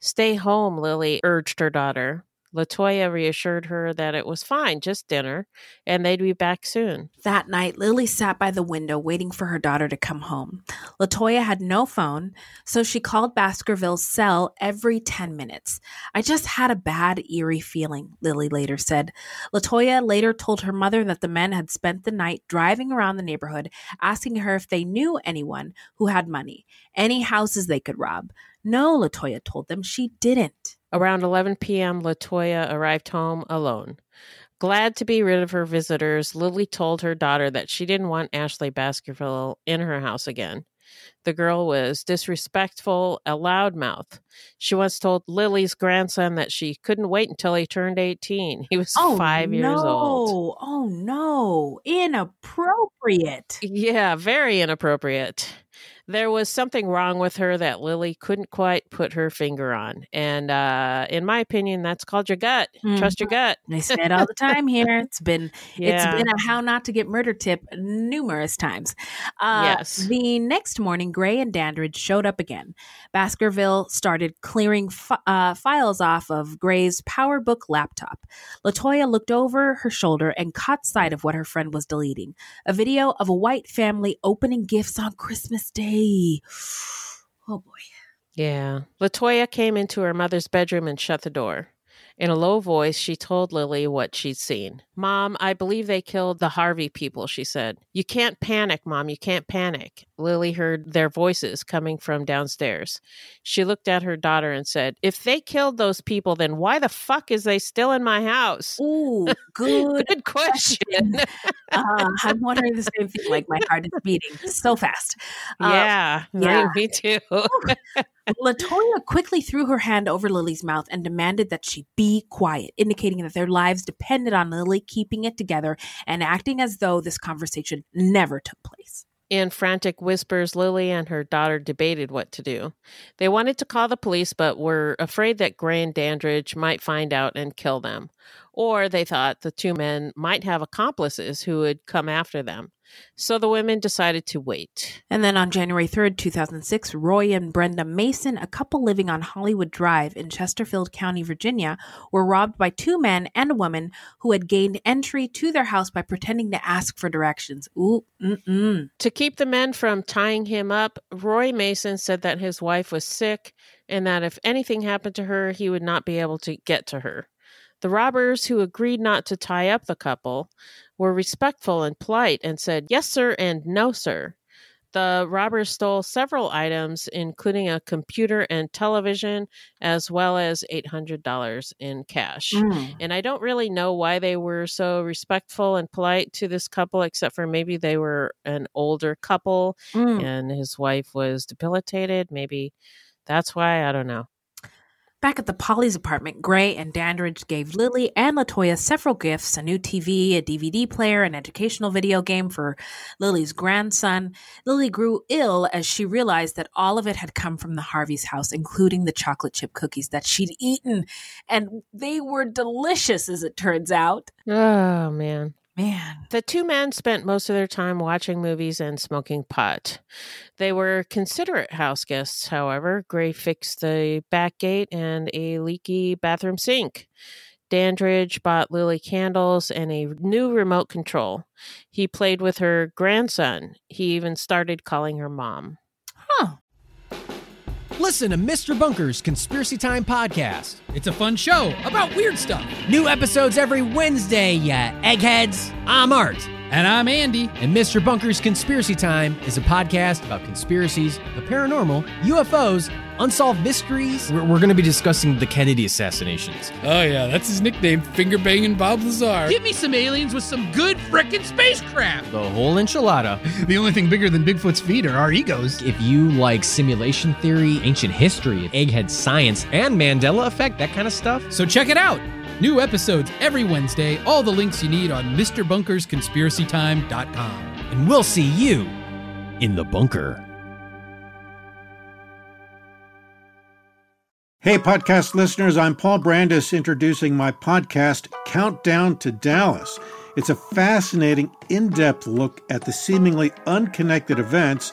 Stay home, Lily urged her daughter. Latoya reassured her that it was fine, just dinner, and they'd be back soon. That night, Lily sat by the window waiting for her daughter to come home. Latoya had no phone, so she called Baskerville's cell every 10 minutes. I just had a bad, eerie feeling, Lily later said. Latoya later told her mother that the men had spent the night driving around the neighborhood, asking her if they knew anyone who had money, any houses they could rob. No, Latoya told them she didn't. Around 11 p.m., Latoya arrived home alone. Glad to be rid of her visitors, Lily told her daughter that she didn't want Ashley Baskerville in her house again. The girl was disrespectful, a loudmouth. She once told Lily's grandson that she couldn't wait until he turned 18. He was oh, five no. years old. Oh, no. Inappropriate. Yeah, very inappropriate. There was something wrong with her that Lily couldn't quite put her finger on. And uh, in my opinion, that's called your gut. Trust your gut. I say it all the time here. It's been Yeah. it's been a how not to get murder tip numerous times. Uh, Yes. The next morning, Gray and Dandridge showed up again. Baskerville started clearing fi- uh, files off of Gray's PowerBook laptop. Latoya looked over her shoulder and caught sight of what her friend was deleting: a video of a white family opening gifts on Christmas Day. Oh boy. Yeah. Latoya came into her mother's bedroom and shut the door. In a low voice, she told Lily what she'd seen. Mom, I believe they killed the Harvey people, she said. You can't panic, Mom. You can't panic. Lily heard their voices coming from downstairs. She looked at her daughter and said, If they killed those people, then why the fuck is they still in my house? Ooh, good, good question. uh, I'm wondering the same thing. Like my heart is beating so fast. Uh, yeah, yeah. me too. Latoya quickly threw her hand over Lily's mouth and demanded that she be quiet, indicating that their lives depended on Lily keeping it together and acting as though this conversation never took place. In frantic whispers, Lily and her daughter debated what to do. They wanted to call the police, but were afraid that Gray and Dandridge might find out and kill them. Or they thought the two men might have accomplices who would come after them. So the women decided to wait. And then on January 3rd, 2006, Roy and Brenda Mason, a couple living on Hollywood Drive in Chesterfield County, Virginia, were robbed by two men and a woman who had gained entry to their house by pretending to ask for directions. Ooh, mm-mm. To keep the men from tying him up, Roy Mason said that his wife was sick and that if anything happened to her, he would not be able to get to her. The robbers, who agreed not to tie up the couple, were respectful and polite and said, Yes, sir, and no, sir. The robbers stole several items, including a computer and television, as well as $800 in cash. Mm. And I don't really know why they were so respectful and polite to this couple, except for maybe they were an older couple Mm. and his wife was debilitated. Maybe that's why. I don't know. Back at the Polly's apartment, Gray and Dandridge gave Lily and Latoya several gifts a new TV, a DVD player, an educational video game for Lily's grandson. Lily grew ill as she realized that all of it had come from the Harvey's house, including the chocolate chip cookies that she'd eaten. And they were delicious, as it turns out. Oh, man. Man. The two men spent most of their time watching movies and smoking pot. They were considerate house guests, however. Gray fixed the back gate and a leaky bathroom sink. Dandridge bought Lily candles and a new remote control. He played with her grandson. He even started calling her mom. Huh. Listen to Mr. Bunker's Conspiracy Time podcast. It's a fun show about weird stuff. New episodes every Wednesday, yeah, eggheads. I'm Art. And I'm Andy. And Mr. Bunker's Conspiracy Time is a podcast about conspiracies, the paranormal, UFOs, unsolved mysteries. We're, we're going to be discussing the Kennedy assassinations. Oh, yeah, that's his nickname, Finger Banging Bob Lazar. Give me some aliens with some good frickin' spacecraft. The whole enchilada. the only thing bigger than Bigfoot's feet are our egos. If you like simulation theory, ancient history, egghead science, and Mandela effect, that kind of stuff, so check it out. New episodes every Wednesday. All the links you need on MrBunkersConspiracyTime.com. And we'll see you in the bunker. Hey, podcast listeners, I'm Paul Brandus introducing my podcast, Countdown to Dallas. It's a fascinating, in depth look at the seemingly unconnected events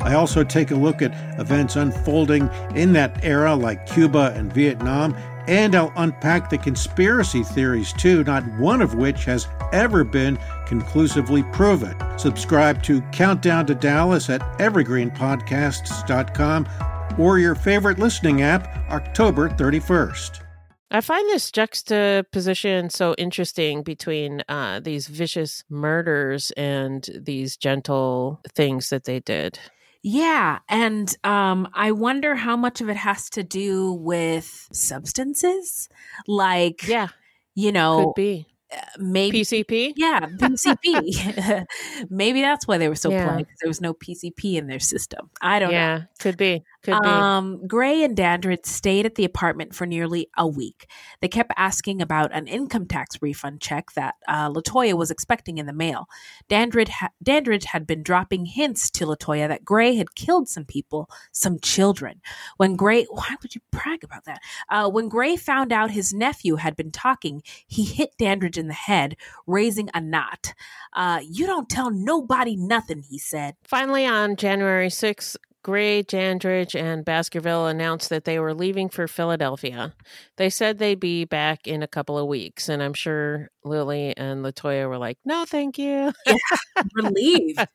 I also take a look at events unfolding in that era, like Cuba and Vietnam, and I'll unpack the conspiracy theories too, not one of which has ever been conclusively proven. Subscribe to Countdown to Dallas at evergreenpodcasts.com or your favorite listening app, October 31st. I find this juxtaposition so interesting between uh, these vicious murders and these gentle things that they did. Yeah, and um, I wonder how much of it has to do with substances, like yeah, you know, could be maybe PCP. Yeah, PCP. maybe that's why they were so Yeah. polite because there was no PCP in their system. I don't know. yeah, could. Could be. Um, Gray and Dandridge stayed at the apartment for nearly a week. They kept asking about an income tax refund check that uh, Latoya was expecting in the mail. Dandridge, ha- Dandridge had been dropping hints to Latoya that Gray had killed some people, some children. When Gray, why would you brag about that? Uh, when Gray found out his nephew had been talking, he hit Dandridge in the head, raising a knot. Uh, you don't tell nobody nothing, he said. Finally, on January 6th, Gray, Dandridge, and Baskerville announced that they were leaving for Philadelphia. They said they'd be back in a couple of weeks, and I'm sure Lily and Latoya were like, "No, thank you." Relieved.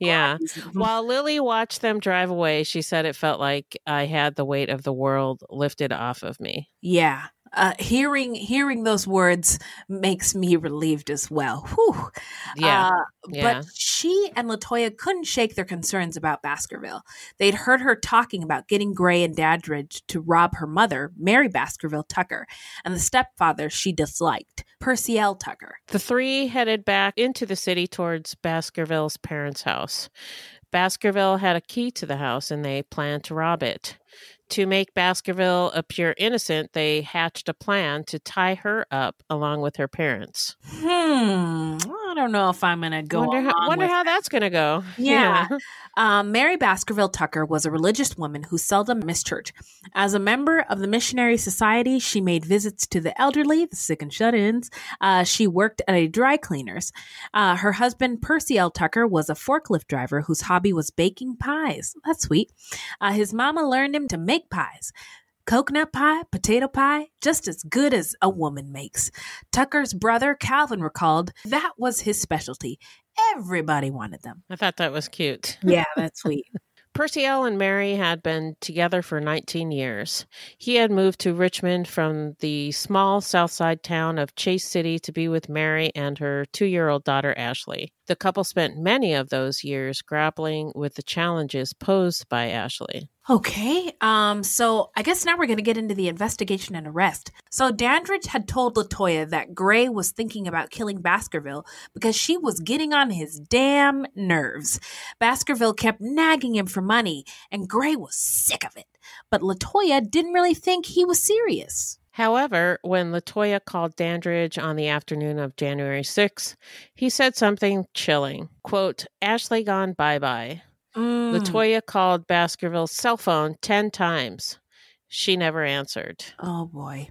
yeah. While Lily watched them drive away, she said it felt like I had the weight of the world lifted off of me. Yeah. Uh, hearing hearing those words makes me relieved as well. Whew. Yeah. Uh, Yeah. But she and Latoya couldn't shake their concerns about Baskerville. They'd heard her talking about getting Gray and Dandridge to rob her mother, Mary Baskerville Tucker, and the stepfather she disliked, Percy L. Tucker. The three headed back into the city towards Baskerville's parents' house. Baskerville had a key to the house and they planned to rob it. To make Baskerville appear innocent, they hatched a plan to tie her up along with her parents. Hmm. I don't know if I'm going to go. wonder how, wonder how that's going to go. Yeah. Um, Mary Baskerville Tucker was a religious woman who seldom missed church. As a member of the Missionary Society, she made visits to the elderly, the sick and shut ins. Uh, she worked at a dry cleaner's. Uh, her husband, Percy L. Tucker, was a forklift driver whose hobby was baking pies. That's sweet. Uh, his mama learned him to make pies. Coconut pie, potato pie, just as good as a woman makes. Tucker's brother, Calvin, recalled that was his specialty. Everybody wanted them. I thought that was cute. Yeah, that's sweet. Percy L. and Mary had been together for 19 years. He had moved to Richmond from the small south side town of Chase City to be with Mary and her two year old daughter, Ashley. The couple spent many of those years grappling with the challenges posed by Ashley. Okay, um, so I guess now we're going to get into the investigation and arrest. So Dandridge had told Latoya that Gray was thinking about killing Baskerville because she was getting on his damn nerves. Baskerville kept nagging him for money, and Gray was sick of it. But Latoya didn't really think he was serious. However, when Latoya called Dandridge on the afternoon of January 6th, he said something chilling. Quote, Ashley gone bye bye. Mm. Latoya called Baskerville's cell phone 10 times. She never answered. Oh boy.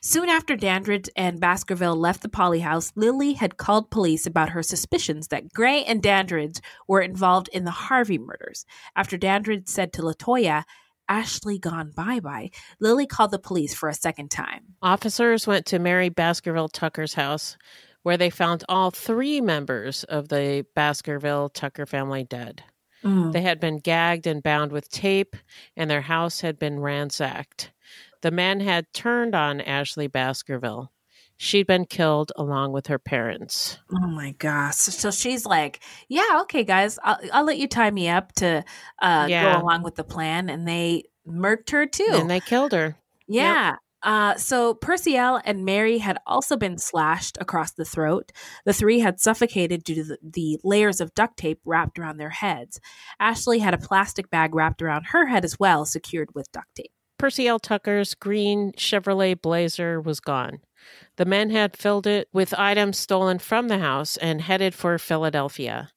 Soon after Dandridge and Baskerville left the Polly house, Lily had called police about her suspicions that Gray and Dandridge were involved in the Harvey murders. After Dandridge said to Latoya, Ashley gone bye bye, Lily called the police for a second time. Officers went to Mary Baskerville Tucker's house, where they found all three members of the Baskerville Tucker family dead. Mm. They had been gagged and bound with tape, and their house had been ransacked. The men had turned on Ashley Baskerville. She'd been killed along with her parents. Oh my gosh. So she's like, yeah, okay, guys, I'll, I'll let you tie me up to uh, Yeah. go along with the plan. And they murked her too. And they killed her. Yeah. Uh, so Percy L. and Mary had also been slashed across the throat. The three had suffocated due to the, the layers of duct tape wrapped around their heads. Ashley had a plastic bag wrapped around her head as well, secured with duct tape. Percy L. Tucker's green Chevrolet Blazer was gone. The men had filled it with items stolen from the house and headed for Philadelphia.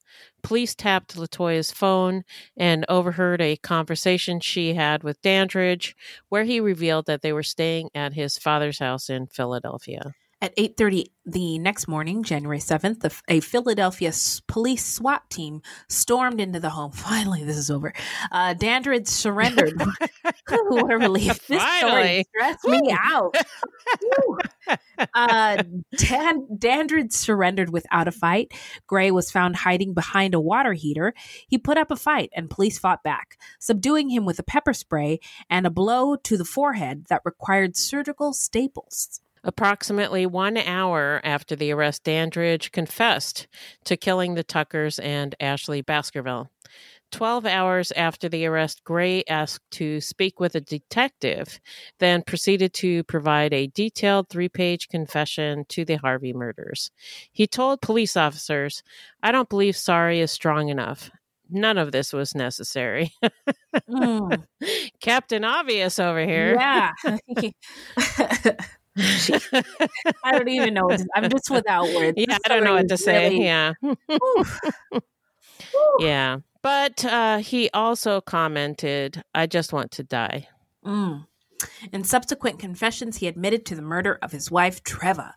Police tapped Latoya's phone and overheard a conversation she had with Dandridge, where he revealed that they were staying at his father's house in Philadelphia. At 8:30 the next morning, January 7th, the- a Philadelphia police SWAT team stormed into the home. Finally, this is over. Uh, Dandridge surrendered. what a relief. This story Finally. stressed me out. Uh, Dan- Dandridge surrendered without a fight. Gray was found hiding behind a water heater. He put up a fight, and police fought back, subduing him with a pepper spray and a blow to the forehead that required surgical staples. Approximately one hour after the arrest, Dandridge confessed to killing the Tuckers and Ashley Baskerville. Twelve hours after the arrest, Gray asked to speak with a detective, then proceeded to provide a detailed three page confession to the Harvey murders. He told police officers, I don't believe sorry is strong enough. None of this was necessary. Mm. Captain Obvious over here. Yeah. I don't even know. I'm just without words. Yeah, This I don't know what to say. really- Yeah. yeah. But uh, he also commented, I just want to die. Mm. In subsequent confessions, he admitted to the murder of his wife, Treva.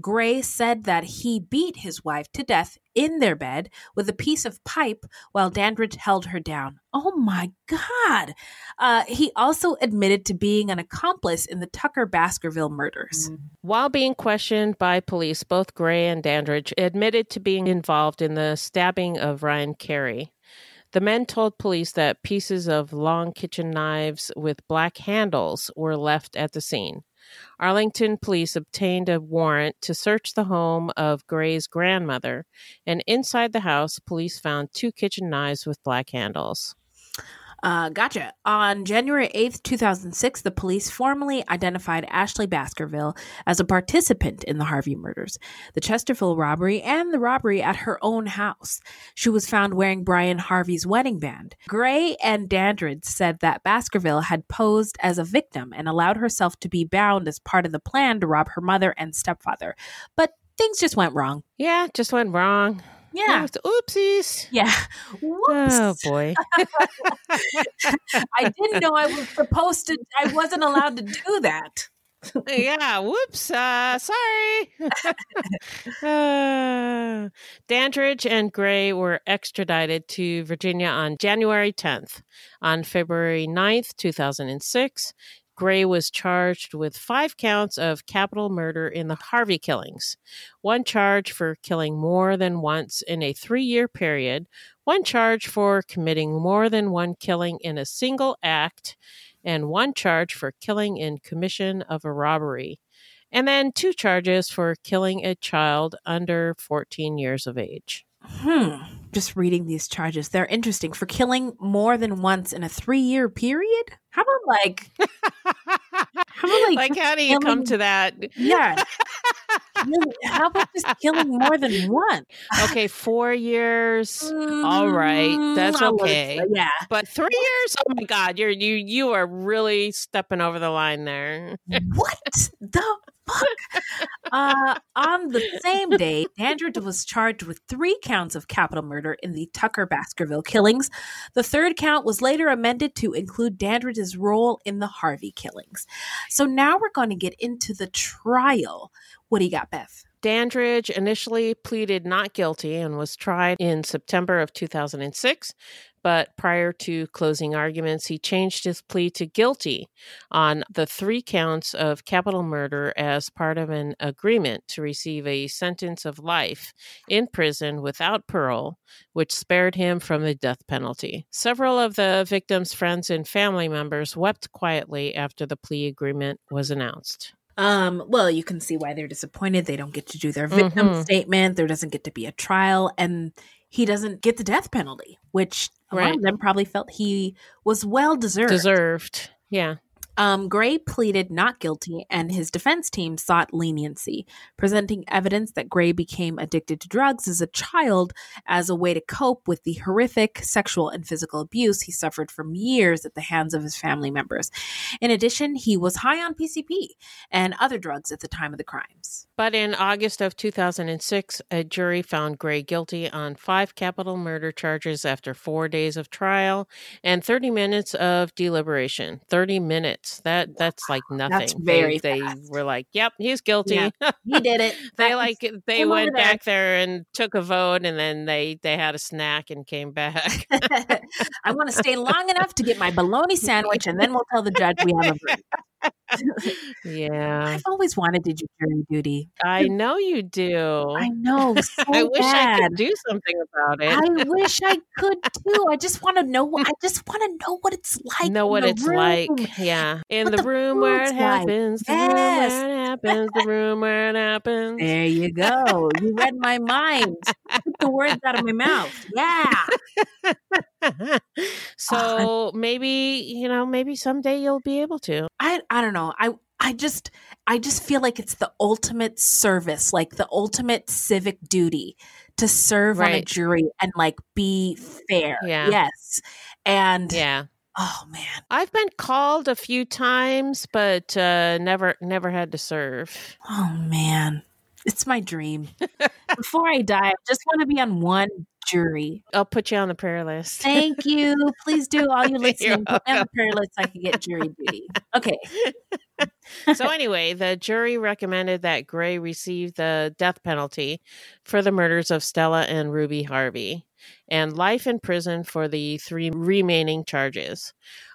Gray said that he beat his wife to death in their bed with a piece of pipe while Dandridge held her down. Oh my God. Uh, he also admitted to being an accomplice in the Tucker Baskerville murders. While being questioned by police, both Gray and Dandridge admitted to being involved in the stabbing of Ryan Carey. The men told police that pieces of long kitchen knives with black handles were left at the scene. Arlington police obtained a warrant to search the home of Gray's grandmother, and inside the house, police found two kitchen knives with black handles. Uh, gotcha. On January 8th, 2006, the police formally identified Ashley Baskerville as a participant in the Harvey murders, the Chesterfield robbery, and the robbery at her own house. She was found wearing Brian Harvey's wedding band. Gray and Dandridge said that Baskerville had posed as a victim and allowed herself to be bound as part of the plan to rob her mother and stepfather. But things just went wrong. Yeah, just went wrong. Yeah. Oopsies. Yeah. Whoops. Oh, boy. I didn't know I was supposed to, I wasn't allowed to do that. yeah, whoops. Uh, sorry. Uh, Dandridge and Gray were extradited to Virginia on January 10th. On February 9th, 2006, Gray was charged with five counts of capital murder in the Harvey killings one charge for killing more than once in a three year period, one charge for committing more than one killing in a single act, and one charge for killing in commission of a robbery, and then two charges for killing a child under 14 years of age. Hmm. Just reading these charges. They're interesting. For killing more than once in a three year period? How about like. how about like. Like, how do you come to that? Yeah. How about just killing more than one? Okay, four years. All right, that's Mm, would okay. yeah. but three years. Oh my God, you're you you are really stepping over the line there. What the fuck? Uh, on the same day, Dandridge was charged with three counts of capital murder in the Tucker Baskerville killings. The third count was later amended to include Dandridge's role in the Harvey killings. So now we're going to get into the trial. What do you got, Beth? Dandridge initially pleaded not guilty and was tried in September of 2006. But prior to closing arguments, he changed his plea to guilty on the three counts of capital murder as part of an agreement to receive a sentence of life in prison without parole, which spared him from the death penalty. Several of the victims' friends and family members wept quietly after the plea agreement was announced. Um, well, you can see why they're disappointed. They don't get to do their victim Mhm. statement. There doesn't get to be a trial, and he doesn't get the death penalty, which a lot of them probably felt he was well deserved. Deserved. Yeah. Um, Gray pleaded not guilty, and his defense team sought leniency, presenting evidence that Gray became addicted to drugs as a child as a way to cope with the horrific sexual and physical abuse he suffered from years at the hands of his family members. In addition, he was high on PCP and other drugs at the time of the crimes. But in August of 2006, a jury found Gray guilty on five capital murder charges after four days of trial and 30 minutes of deliberation. 30 minutes. That that's like nothing. They- very they, were like, "Yep, he's guilty." Yeah, he did it. they like they went back there and took a vote, and then they they had a snack and came back. I want to stay long enough to get my bologna sandwich, and then we'll tell the judge we have a verdict. yeah, I've always wanted to do jury duty. I know you do. I know. So I wish I could do something about it. I wish I could too. I just want to know. I just want to know what it's like. know what it's room. like. Yeah. In What the, the room where it food's like. happens. The room where it happens. The room where it happens. There you go. You read my mind. Took the words out of my mouth. Yeah. so maybe, you know, maybe someday you'll be able to. I I don't know. I I just I just feel like it's the ultimate service, like the ultimate civic duty to serve on a jury and like be fair. Yeah. Yes. And Yeah. oh man. I've been called a few times, but uh, never never had to serve. Oh man. It's my dream. Before I die, I just want to be on one jury. I'll put you on the prayer list. Thank you. Please do all you listening. Put me on the prayer list so I can get jury duty. Okay. so anyway, the jury recommended that Gray receive the death penalty for the murders of Stella and Ruby Harvey and life in prison for the three remaining charges.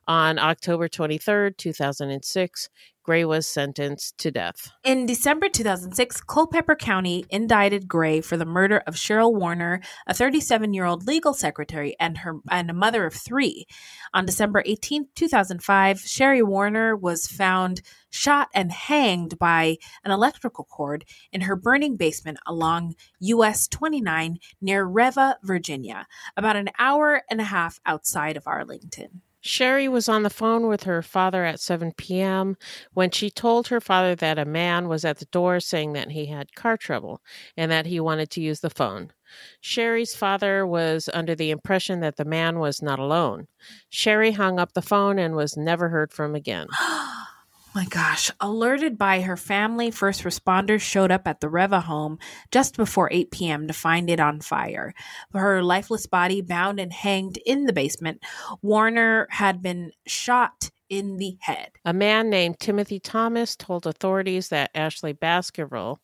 On October 23rd, 2006, Gray was sentenced to death. In December 2006, Culpeper County indicted Gray for the murder of Sheryl Warner, a 37-year-old legal secretary and her and a mother of 3. On December 18, 2005, Sherry Warner was found shot and hanged by an electrical cord in her burning basement along US 29 near Reva, Virginia, about an hour and a half outside of Arlington. Sherry was on the phone with her father at 7 p.m. when she told her father that a man was at the door saying that he had car trouble and that he wanted to use the phone. Sherry's father was under the impression that the man was not alone. Sherry hung up the phone and was never heard from again. my gosh. Alerted by her family, first responders showed up at the Reva home just before 8 p.m. to find it on fire. Her lifeless body bound and hanged in the basement. Warner had been shot in the head. A man named Timothy Thomas told authorities that Ashley Baskerville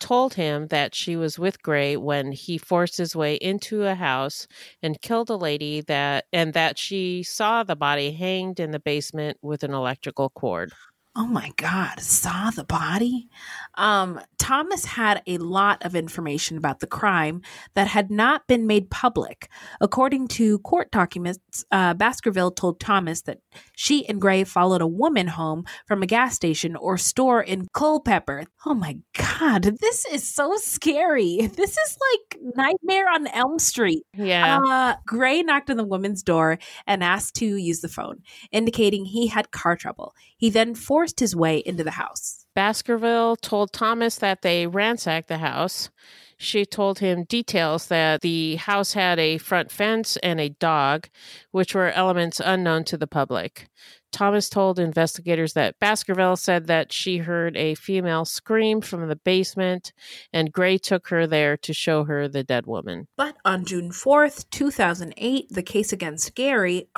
told him that she was with Gray when he forced his way into a house and killed a lady that and that she saw the body hanged in the basement with an electrical cord. Oh my God, saw the body? Um, Thomas had a lot of information about the crime that had not been made public. According to court documents, uh, Baskerville told Thomas that she and Gray followed a woman home from a gas station or store in Culpeper. Oh my God, this is so scary. This is like Nightmare on Elm Street. Yeah. Uh, Gray knocked on the woman's door and asked to use the phone, indicating he had car trouble. He then forced his way into the house. Baskerville told Thomas that they ransacked the house. She told him details that the house had a front fence and a dog, which were elements unknown to the public. Thomas told investigators that Baskerville said that she heard a female scream from the basement, and Gray took her there to show her the dead woman. But on June 4th, 2008, the case against Gary.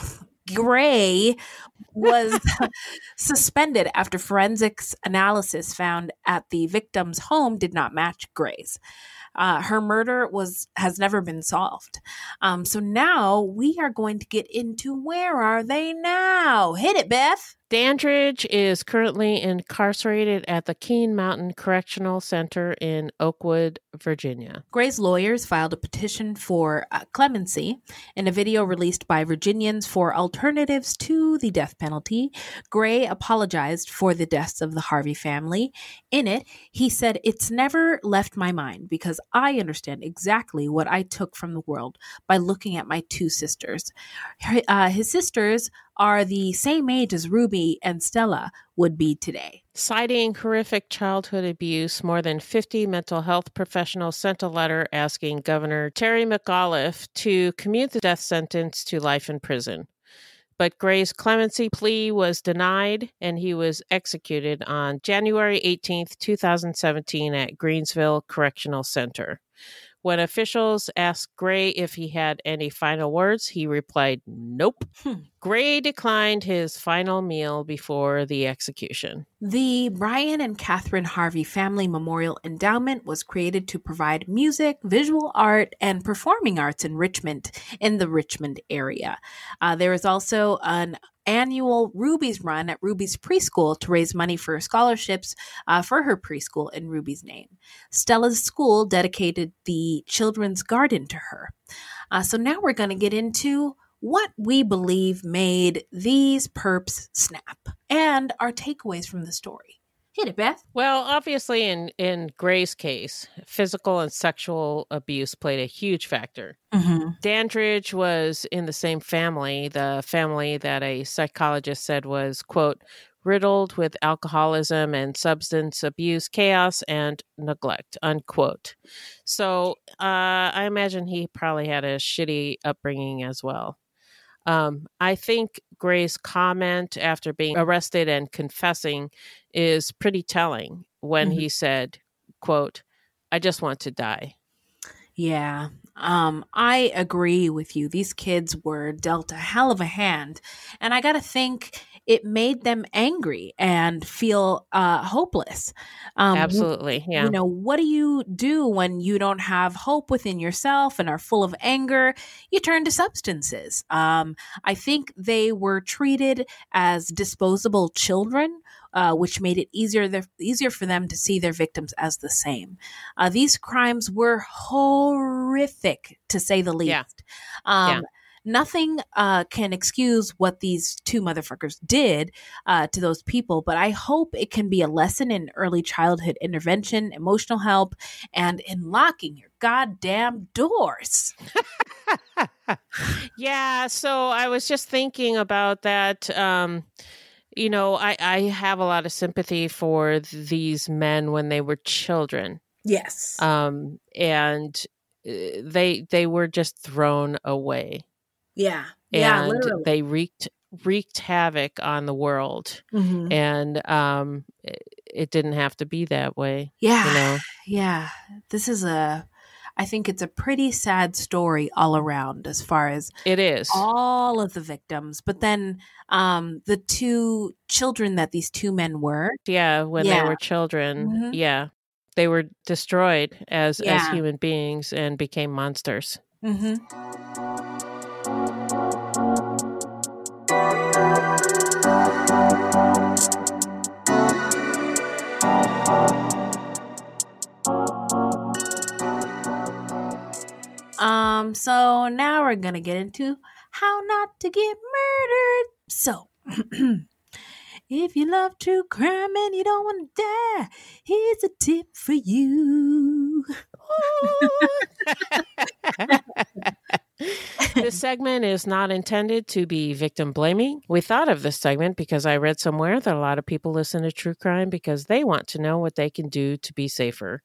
Gray was suspended after forensics analysis found at the victim's home did not match Gray's. Uh, her murder was has never been solved. Um, so now we are going to get into where are they now? Hit it, Beth. Dandridge is currently incarcerated at the Keene Mountain Correctional Center in Oakwood, Virginia. Gray's lawyers filed a petition for uh, clemency. In a video released by Virginians for Alternatives to the Death Penalty, Gray apologized for the deaths of the Harvey family. In it, he said, It's never left my mind because I understand exactly what I took from the world by looking at my two sisters. Uh, his sisters are the same age as Ruby and Stella would be today. Citing horrific childhood abuse, more than 50 mental health professionals sent a letter asking Governor Terry McAuliffe to commute the death sentence to life in prison. But Gray's clemency plea was denied and he was executed on January 18th, 2017 at Greensville Correctional Center. When officials asked Gray if he had any final words, he replied, Nope. Hmm. Gray declined his final meal before the execution. The Brian and Catherine Harvey Family Memorial Endowment was created to provide music, visual art, and performing arts enrichment in the Richmond area. Uh, there is also an annual Ruby's Run at Ruby's Preschool to raise money for scholarships uh, for her preschool in Ruby's name. Stella's school dedicated the children's garden to her. Uh, so now we're going to get into what we believe made these perps snap and our takeaways from the story. Hit it, Beth. Well, obviously, in in Gray's case, physical and sexual abuse played a huge factor. Mm-hmm. Dandridge was in the same family, the family that a psychologist said was quote riddled with alcoholism and substance abuse, chaos, and neglect, unquote. So uh, I imagine he probably had a shitty upbringing as well. Um, I think Gray's comment after being arrested and confessing is pretty telling when Mhm. he said, quote, I just want to die. Yeah, um, I agree with you. These kids were dealt a hell of a hand, and I gotta think it made them angry and feel uh, hopeless. Um, Absolutely, yeah. You know, what do you do when you don't have hope within yourself and are full of anger? You turn to substances. Um, I think they were treated as disposable children. Uh, which made it easier easier for them to see their victims as the same. Uh, these crimes were horrific, to say the least. Yeah. Um, Yeah. Nothing uh, can excuse what these two motherfuckers did uh, to those people, but I hope it can be a lesson in early childhood intervention, emotional help, and in locking your goddamn doors. Yeah, so I was just thinking about that. Um, you know, I, I have a lot of sympathy for these men when they were children. Yes. Um, and uh, they they were just thrown away. Yeah. Yeah, and literally. they wreaked wreaked havoc on the world. Mhm. And um, it, it didn't have to be that way. Yeah. you know. Yeah. This is a I think it's a pretty sad story all around as far as It is. all of the victims, but then um the two children that these two men were. Yeah, when Yeah. they were children. Mhm. Yeah. They were destroyed as as human beings and became monsters. Mhm. Um, so now we're gonna get into how not to get murdered. So, if you love true crime and you don't want to die, here's a tip for you. this segment is not intended to be victim blaming. We thought of this segment because I read somewhere that a lot of people listen to true crime because they want to know what they can do to be safer.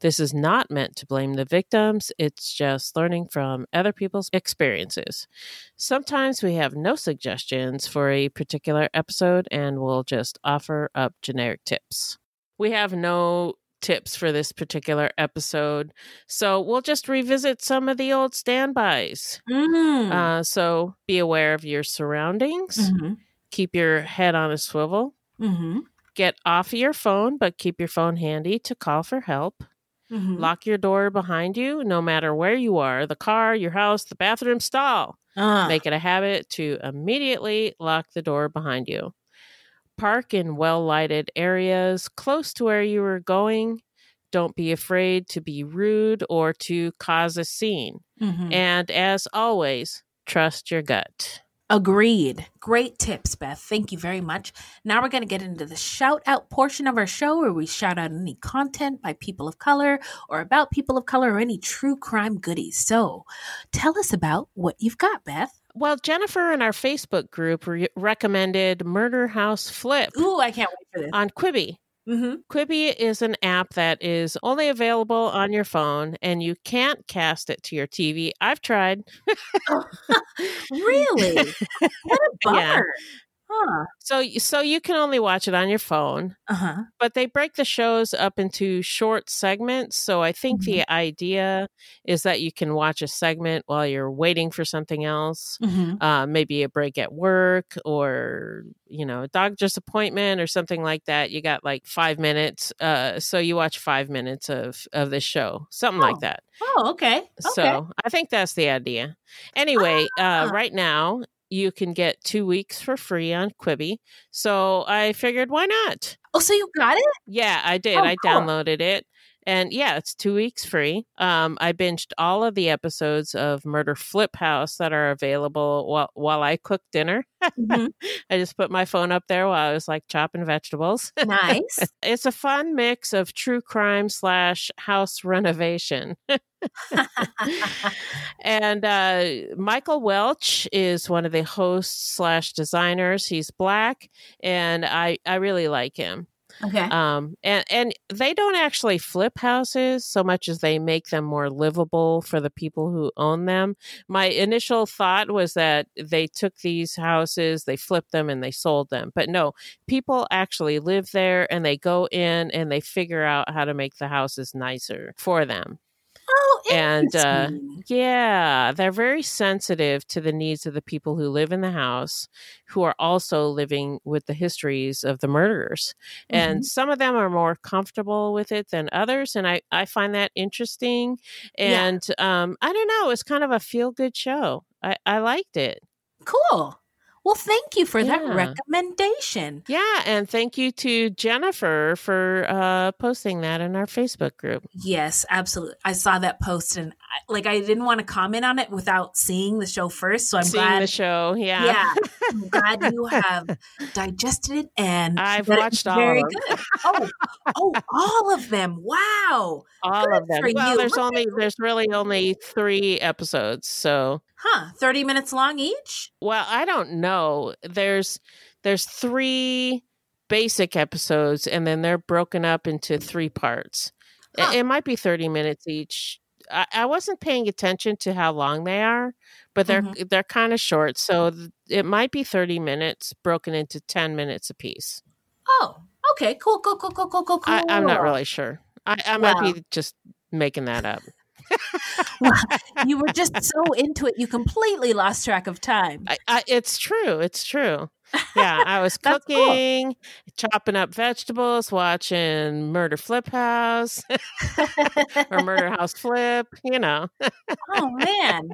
This is not meant to blame the victims, it's just learning from other people's experiences. Sometimes we have no suggestions for a particular episode and we'll just offer up generic tips. We have no tips for this particular episode. So we'll just revisit some of the old standbys. Mm. Uh, so be aware of your surroundings. Mhm. Keep your head on a swivel. Mm-hmm. Get off of your phone, but keep your phone handy to call for help. Mhm. Lock your door behind you, no matter where you are the car, your house, the bathroom stall. Ah. Make it a habit to immediately lock the door behind you. Park in well lighted areas close to where you are going. Don't be afraid to be rude or to cause a scene. Mhm. And as always, trust your gut. Agreed. Great tips, Beth. Thank you very much. Now we're going to get into the shout out portion of our show where we shout out any content by people of color or about people of color or any true crime goodies. So tell us about what you've got, Beth. Well, Jennifer in our Facebook group re- recommended Murder House Flip. Ooh, I can't wait for this. On Quibi. Mm-hmm. Quibi is an app that is only available on your phone and you can't cast it to your TV. I've tried. Really? what a bummer. Yeah. Huh. So so you can only watch it on your phone. Uh-huh. But they break the shows up into short segments, so I think Mm-hmm. the idea is that you can watch a segment while you're waiting for something else. Mhm. Uh, maybe a break at work or you know, a doctor's appointment or something like that. You got like 5 minutes. Uh, so you watch 5 minutes of of the show. Something like Oh. that. Oh, okay. Okay. So I think that's the idea. Anyway, Ah. uh, right now you can get two weeks for free on Quibi. So I figured, why not? Oh, so you got it? Yeah, I did. Oh, I cool. downloaded it. And yeah, it's two weeks free. Um, I binged all of the episodes of Murder Flip House that are available while while I cook dinner. Mhm. I just put my phone up there while I was like chopping vegetables. Nice. it's a fun mix of true crime slash house renovation. and uh, Michael Welch is one of the hosts slash designers. He's black, and I I really like him. Okay. Um, and and they don't actually flip houses so much as they make them more livable for the people who own them. My initial thought was that they took these houses, they flipped them, and they sold them. But no, people actually live there, and they go in and they figure out how to make the houses nicer for them Oh, and uh, yeah, they're very sensitive to the needs of the people who live in the house, who are also living with the histories of the murderers. And Mhm. some of them are more comfortable with it than others, and I I find that interesting. Yeah. And um, I don't know, it's kind of a feel good show. I I liked it. Cool. Well, thank you for that recommendation. Yeah, and thank you to Jennifer for uh, posting that in our Facebook group. Yes, absolutely. I saw that post and I, like I didn't want to comment on it without seeing the show first. So I'm Seeing glad the show, yeah. Yeah, I'm glad you have digested it and I've watched all very of them. good. Oh, oh, all of them. Wow. all Good of them. Well, you. there's Look only there's really only three episodes, so Huh, 30 minutes long each? well, I don't know. There's there's three basic episodes, and then they're broken up into three parts. It- Huh. It, might be thirty minutes each. I, I wasn't paying attention to how long they are, but they're Mhm. they're kind of short, so th- it might be thirty minutes broken into ten minutes apiece. Oh, okay. Cool, cool, cool, cool, cool, cool, cool. I, I'm not really sure. I, I might Wow. be just making that up. You were just so into it, you completely lost track of time. I, I, it's true. It's true. Yeah, I was cooking, cool. Chopping up vegetables, watching Murder Flip House or Murder House Flip. You know. oh man.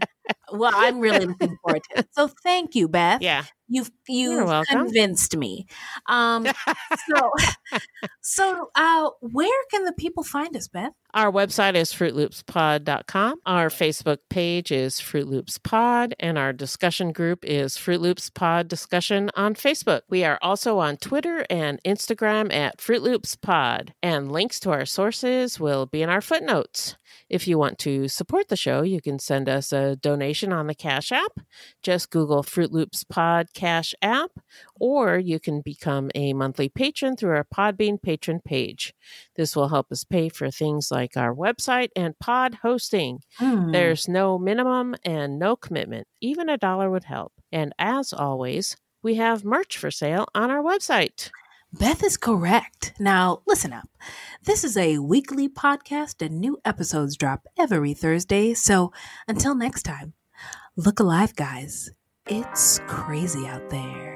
Well, I'm really looking forward to it. So thank you, Beth. Yeah. You've you've convinced me. Um so so uh where can the people find us, Beth? Our website is fruitloopspod.com. Our Facebook page is Fruit Loops Pod, and our discussion group is Fruit Loops Pod Discussion on Facebook. We are also on Twitter and Instagram at Fruit Loops Pod, and links to our sources will be in our footnotes. If you want to support the show, you can send us a donation on the Cash App. Just Google Fruit Loops Pod Cash App, or you can become a monthly patron through our Podbean patron page. This will help us pay for things like our website and pod hosting. Hmm. There's no minimum and no commitment. Even a dollar would help. And as always, we have merch for sale on our website. Beth is correct. Now, listen up. This is a weekly podcast and new episodes drop every Thursday. So until next time, look alive, guys. It's crazy out there.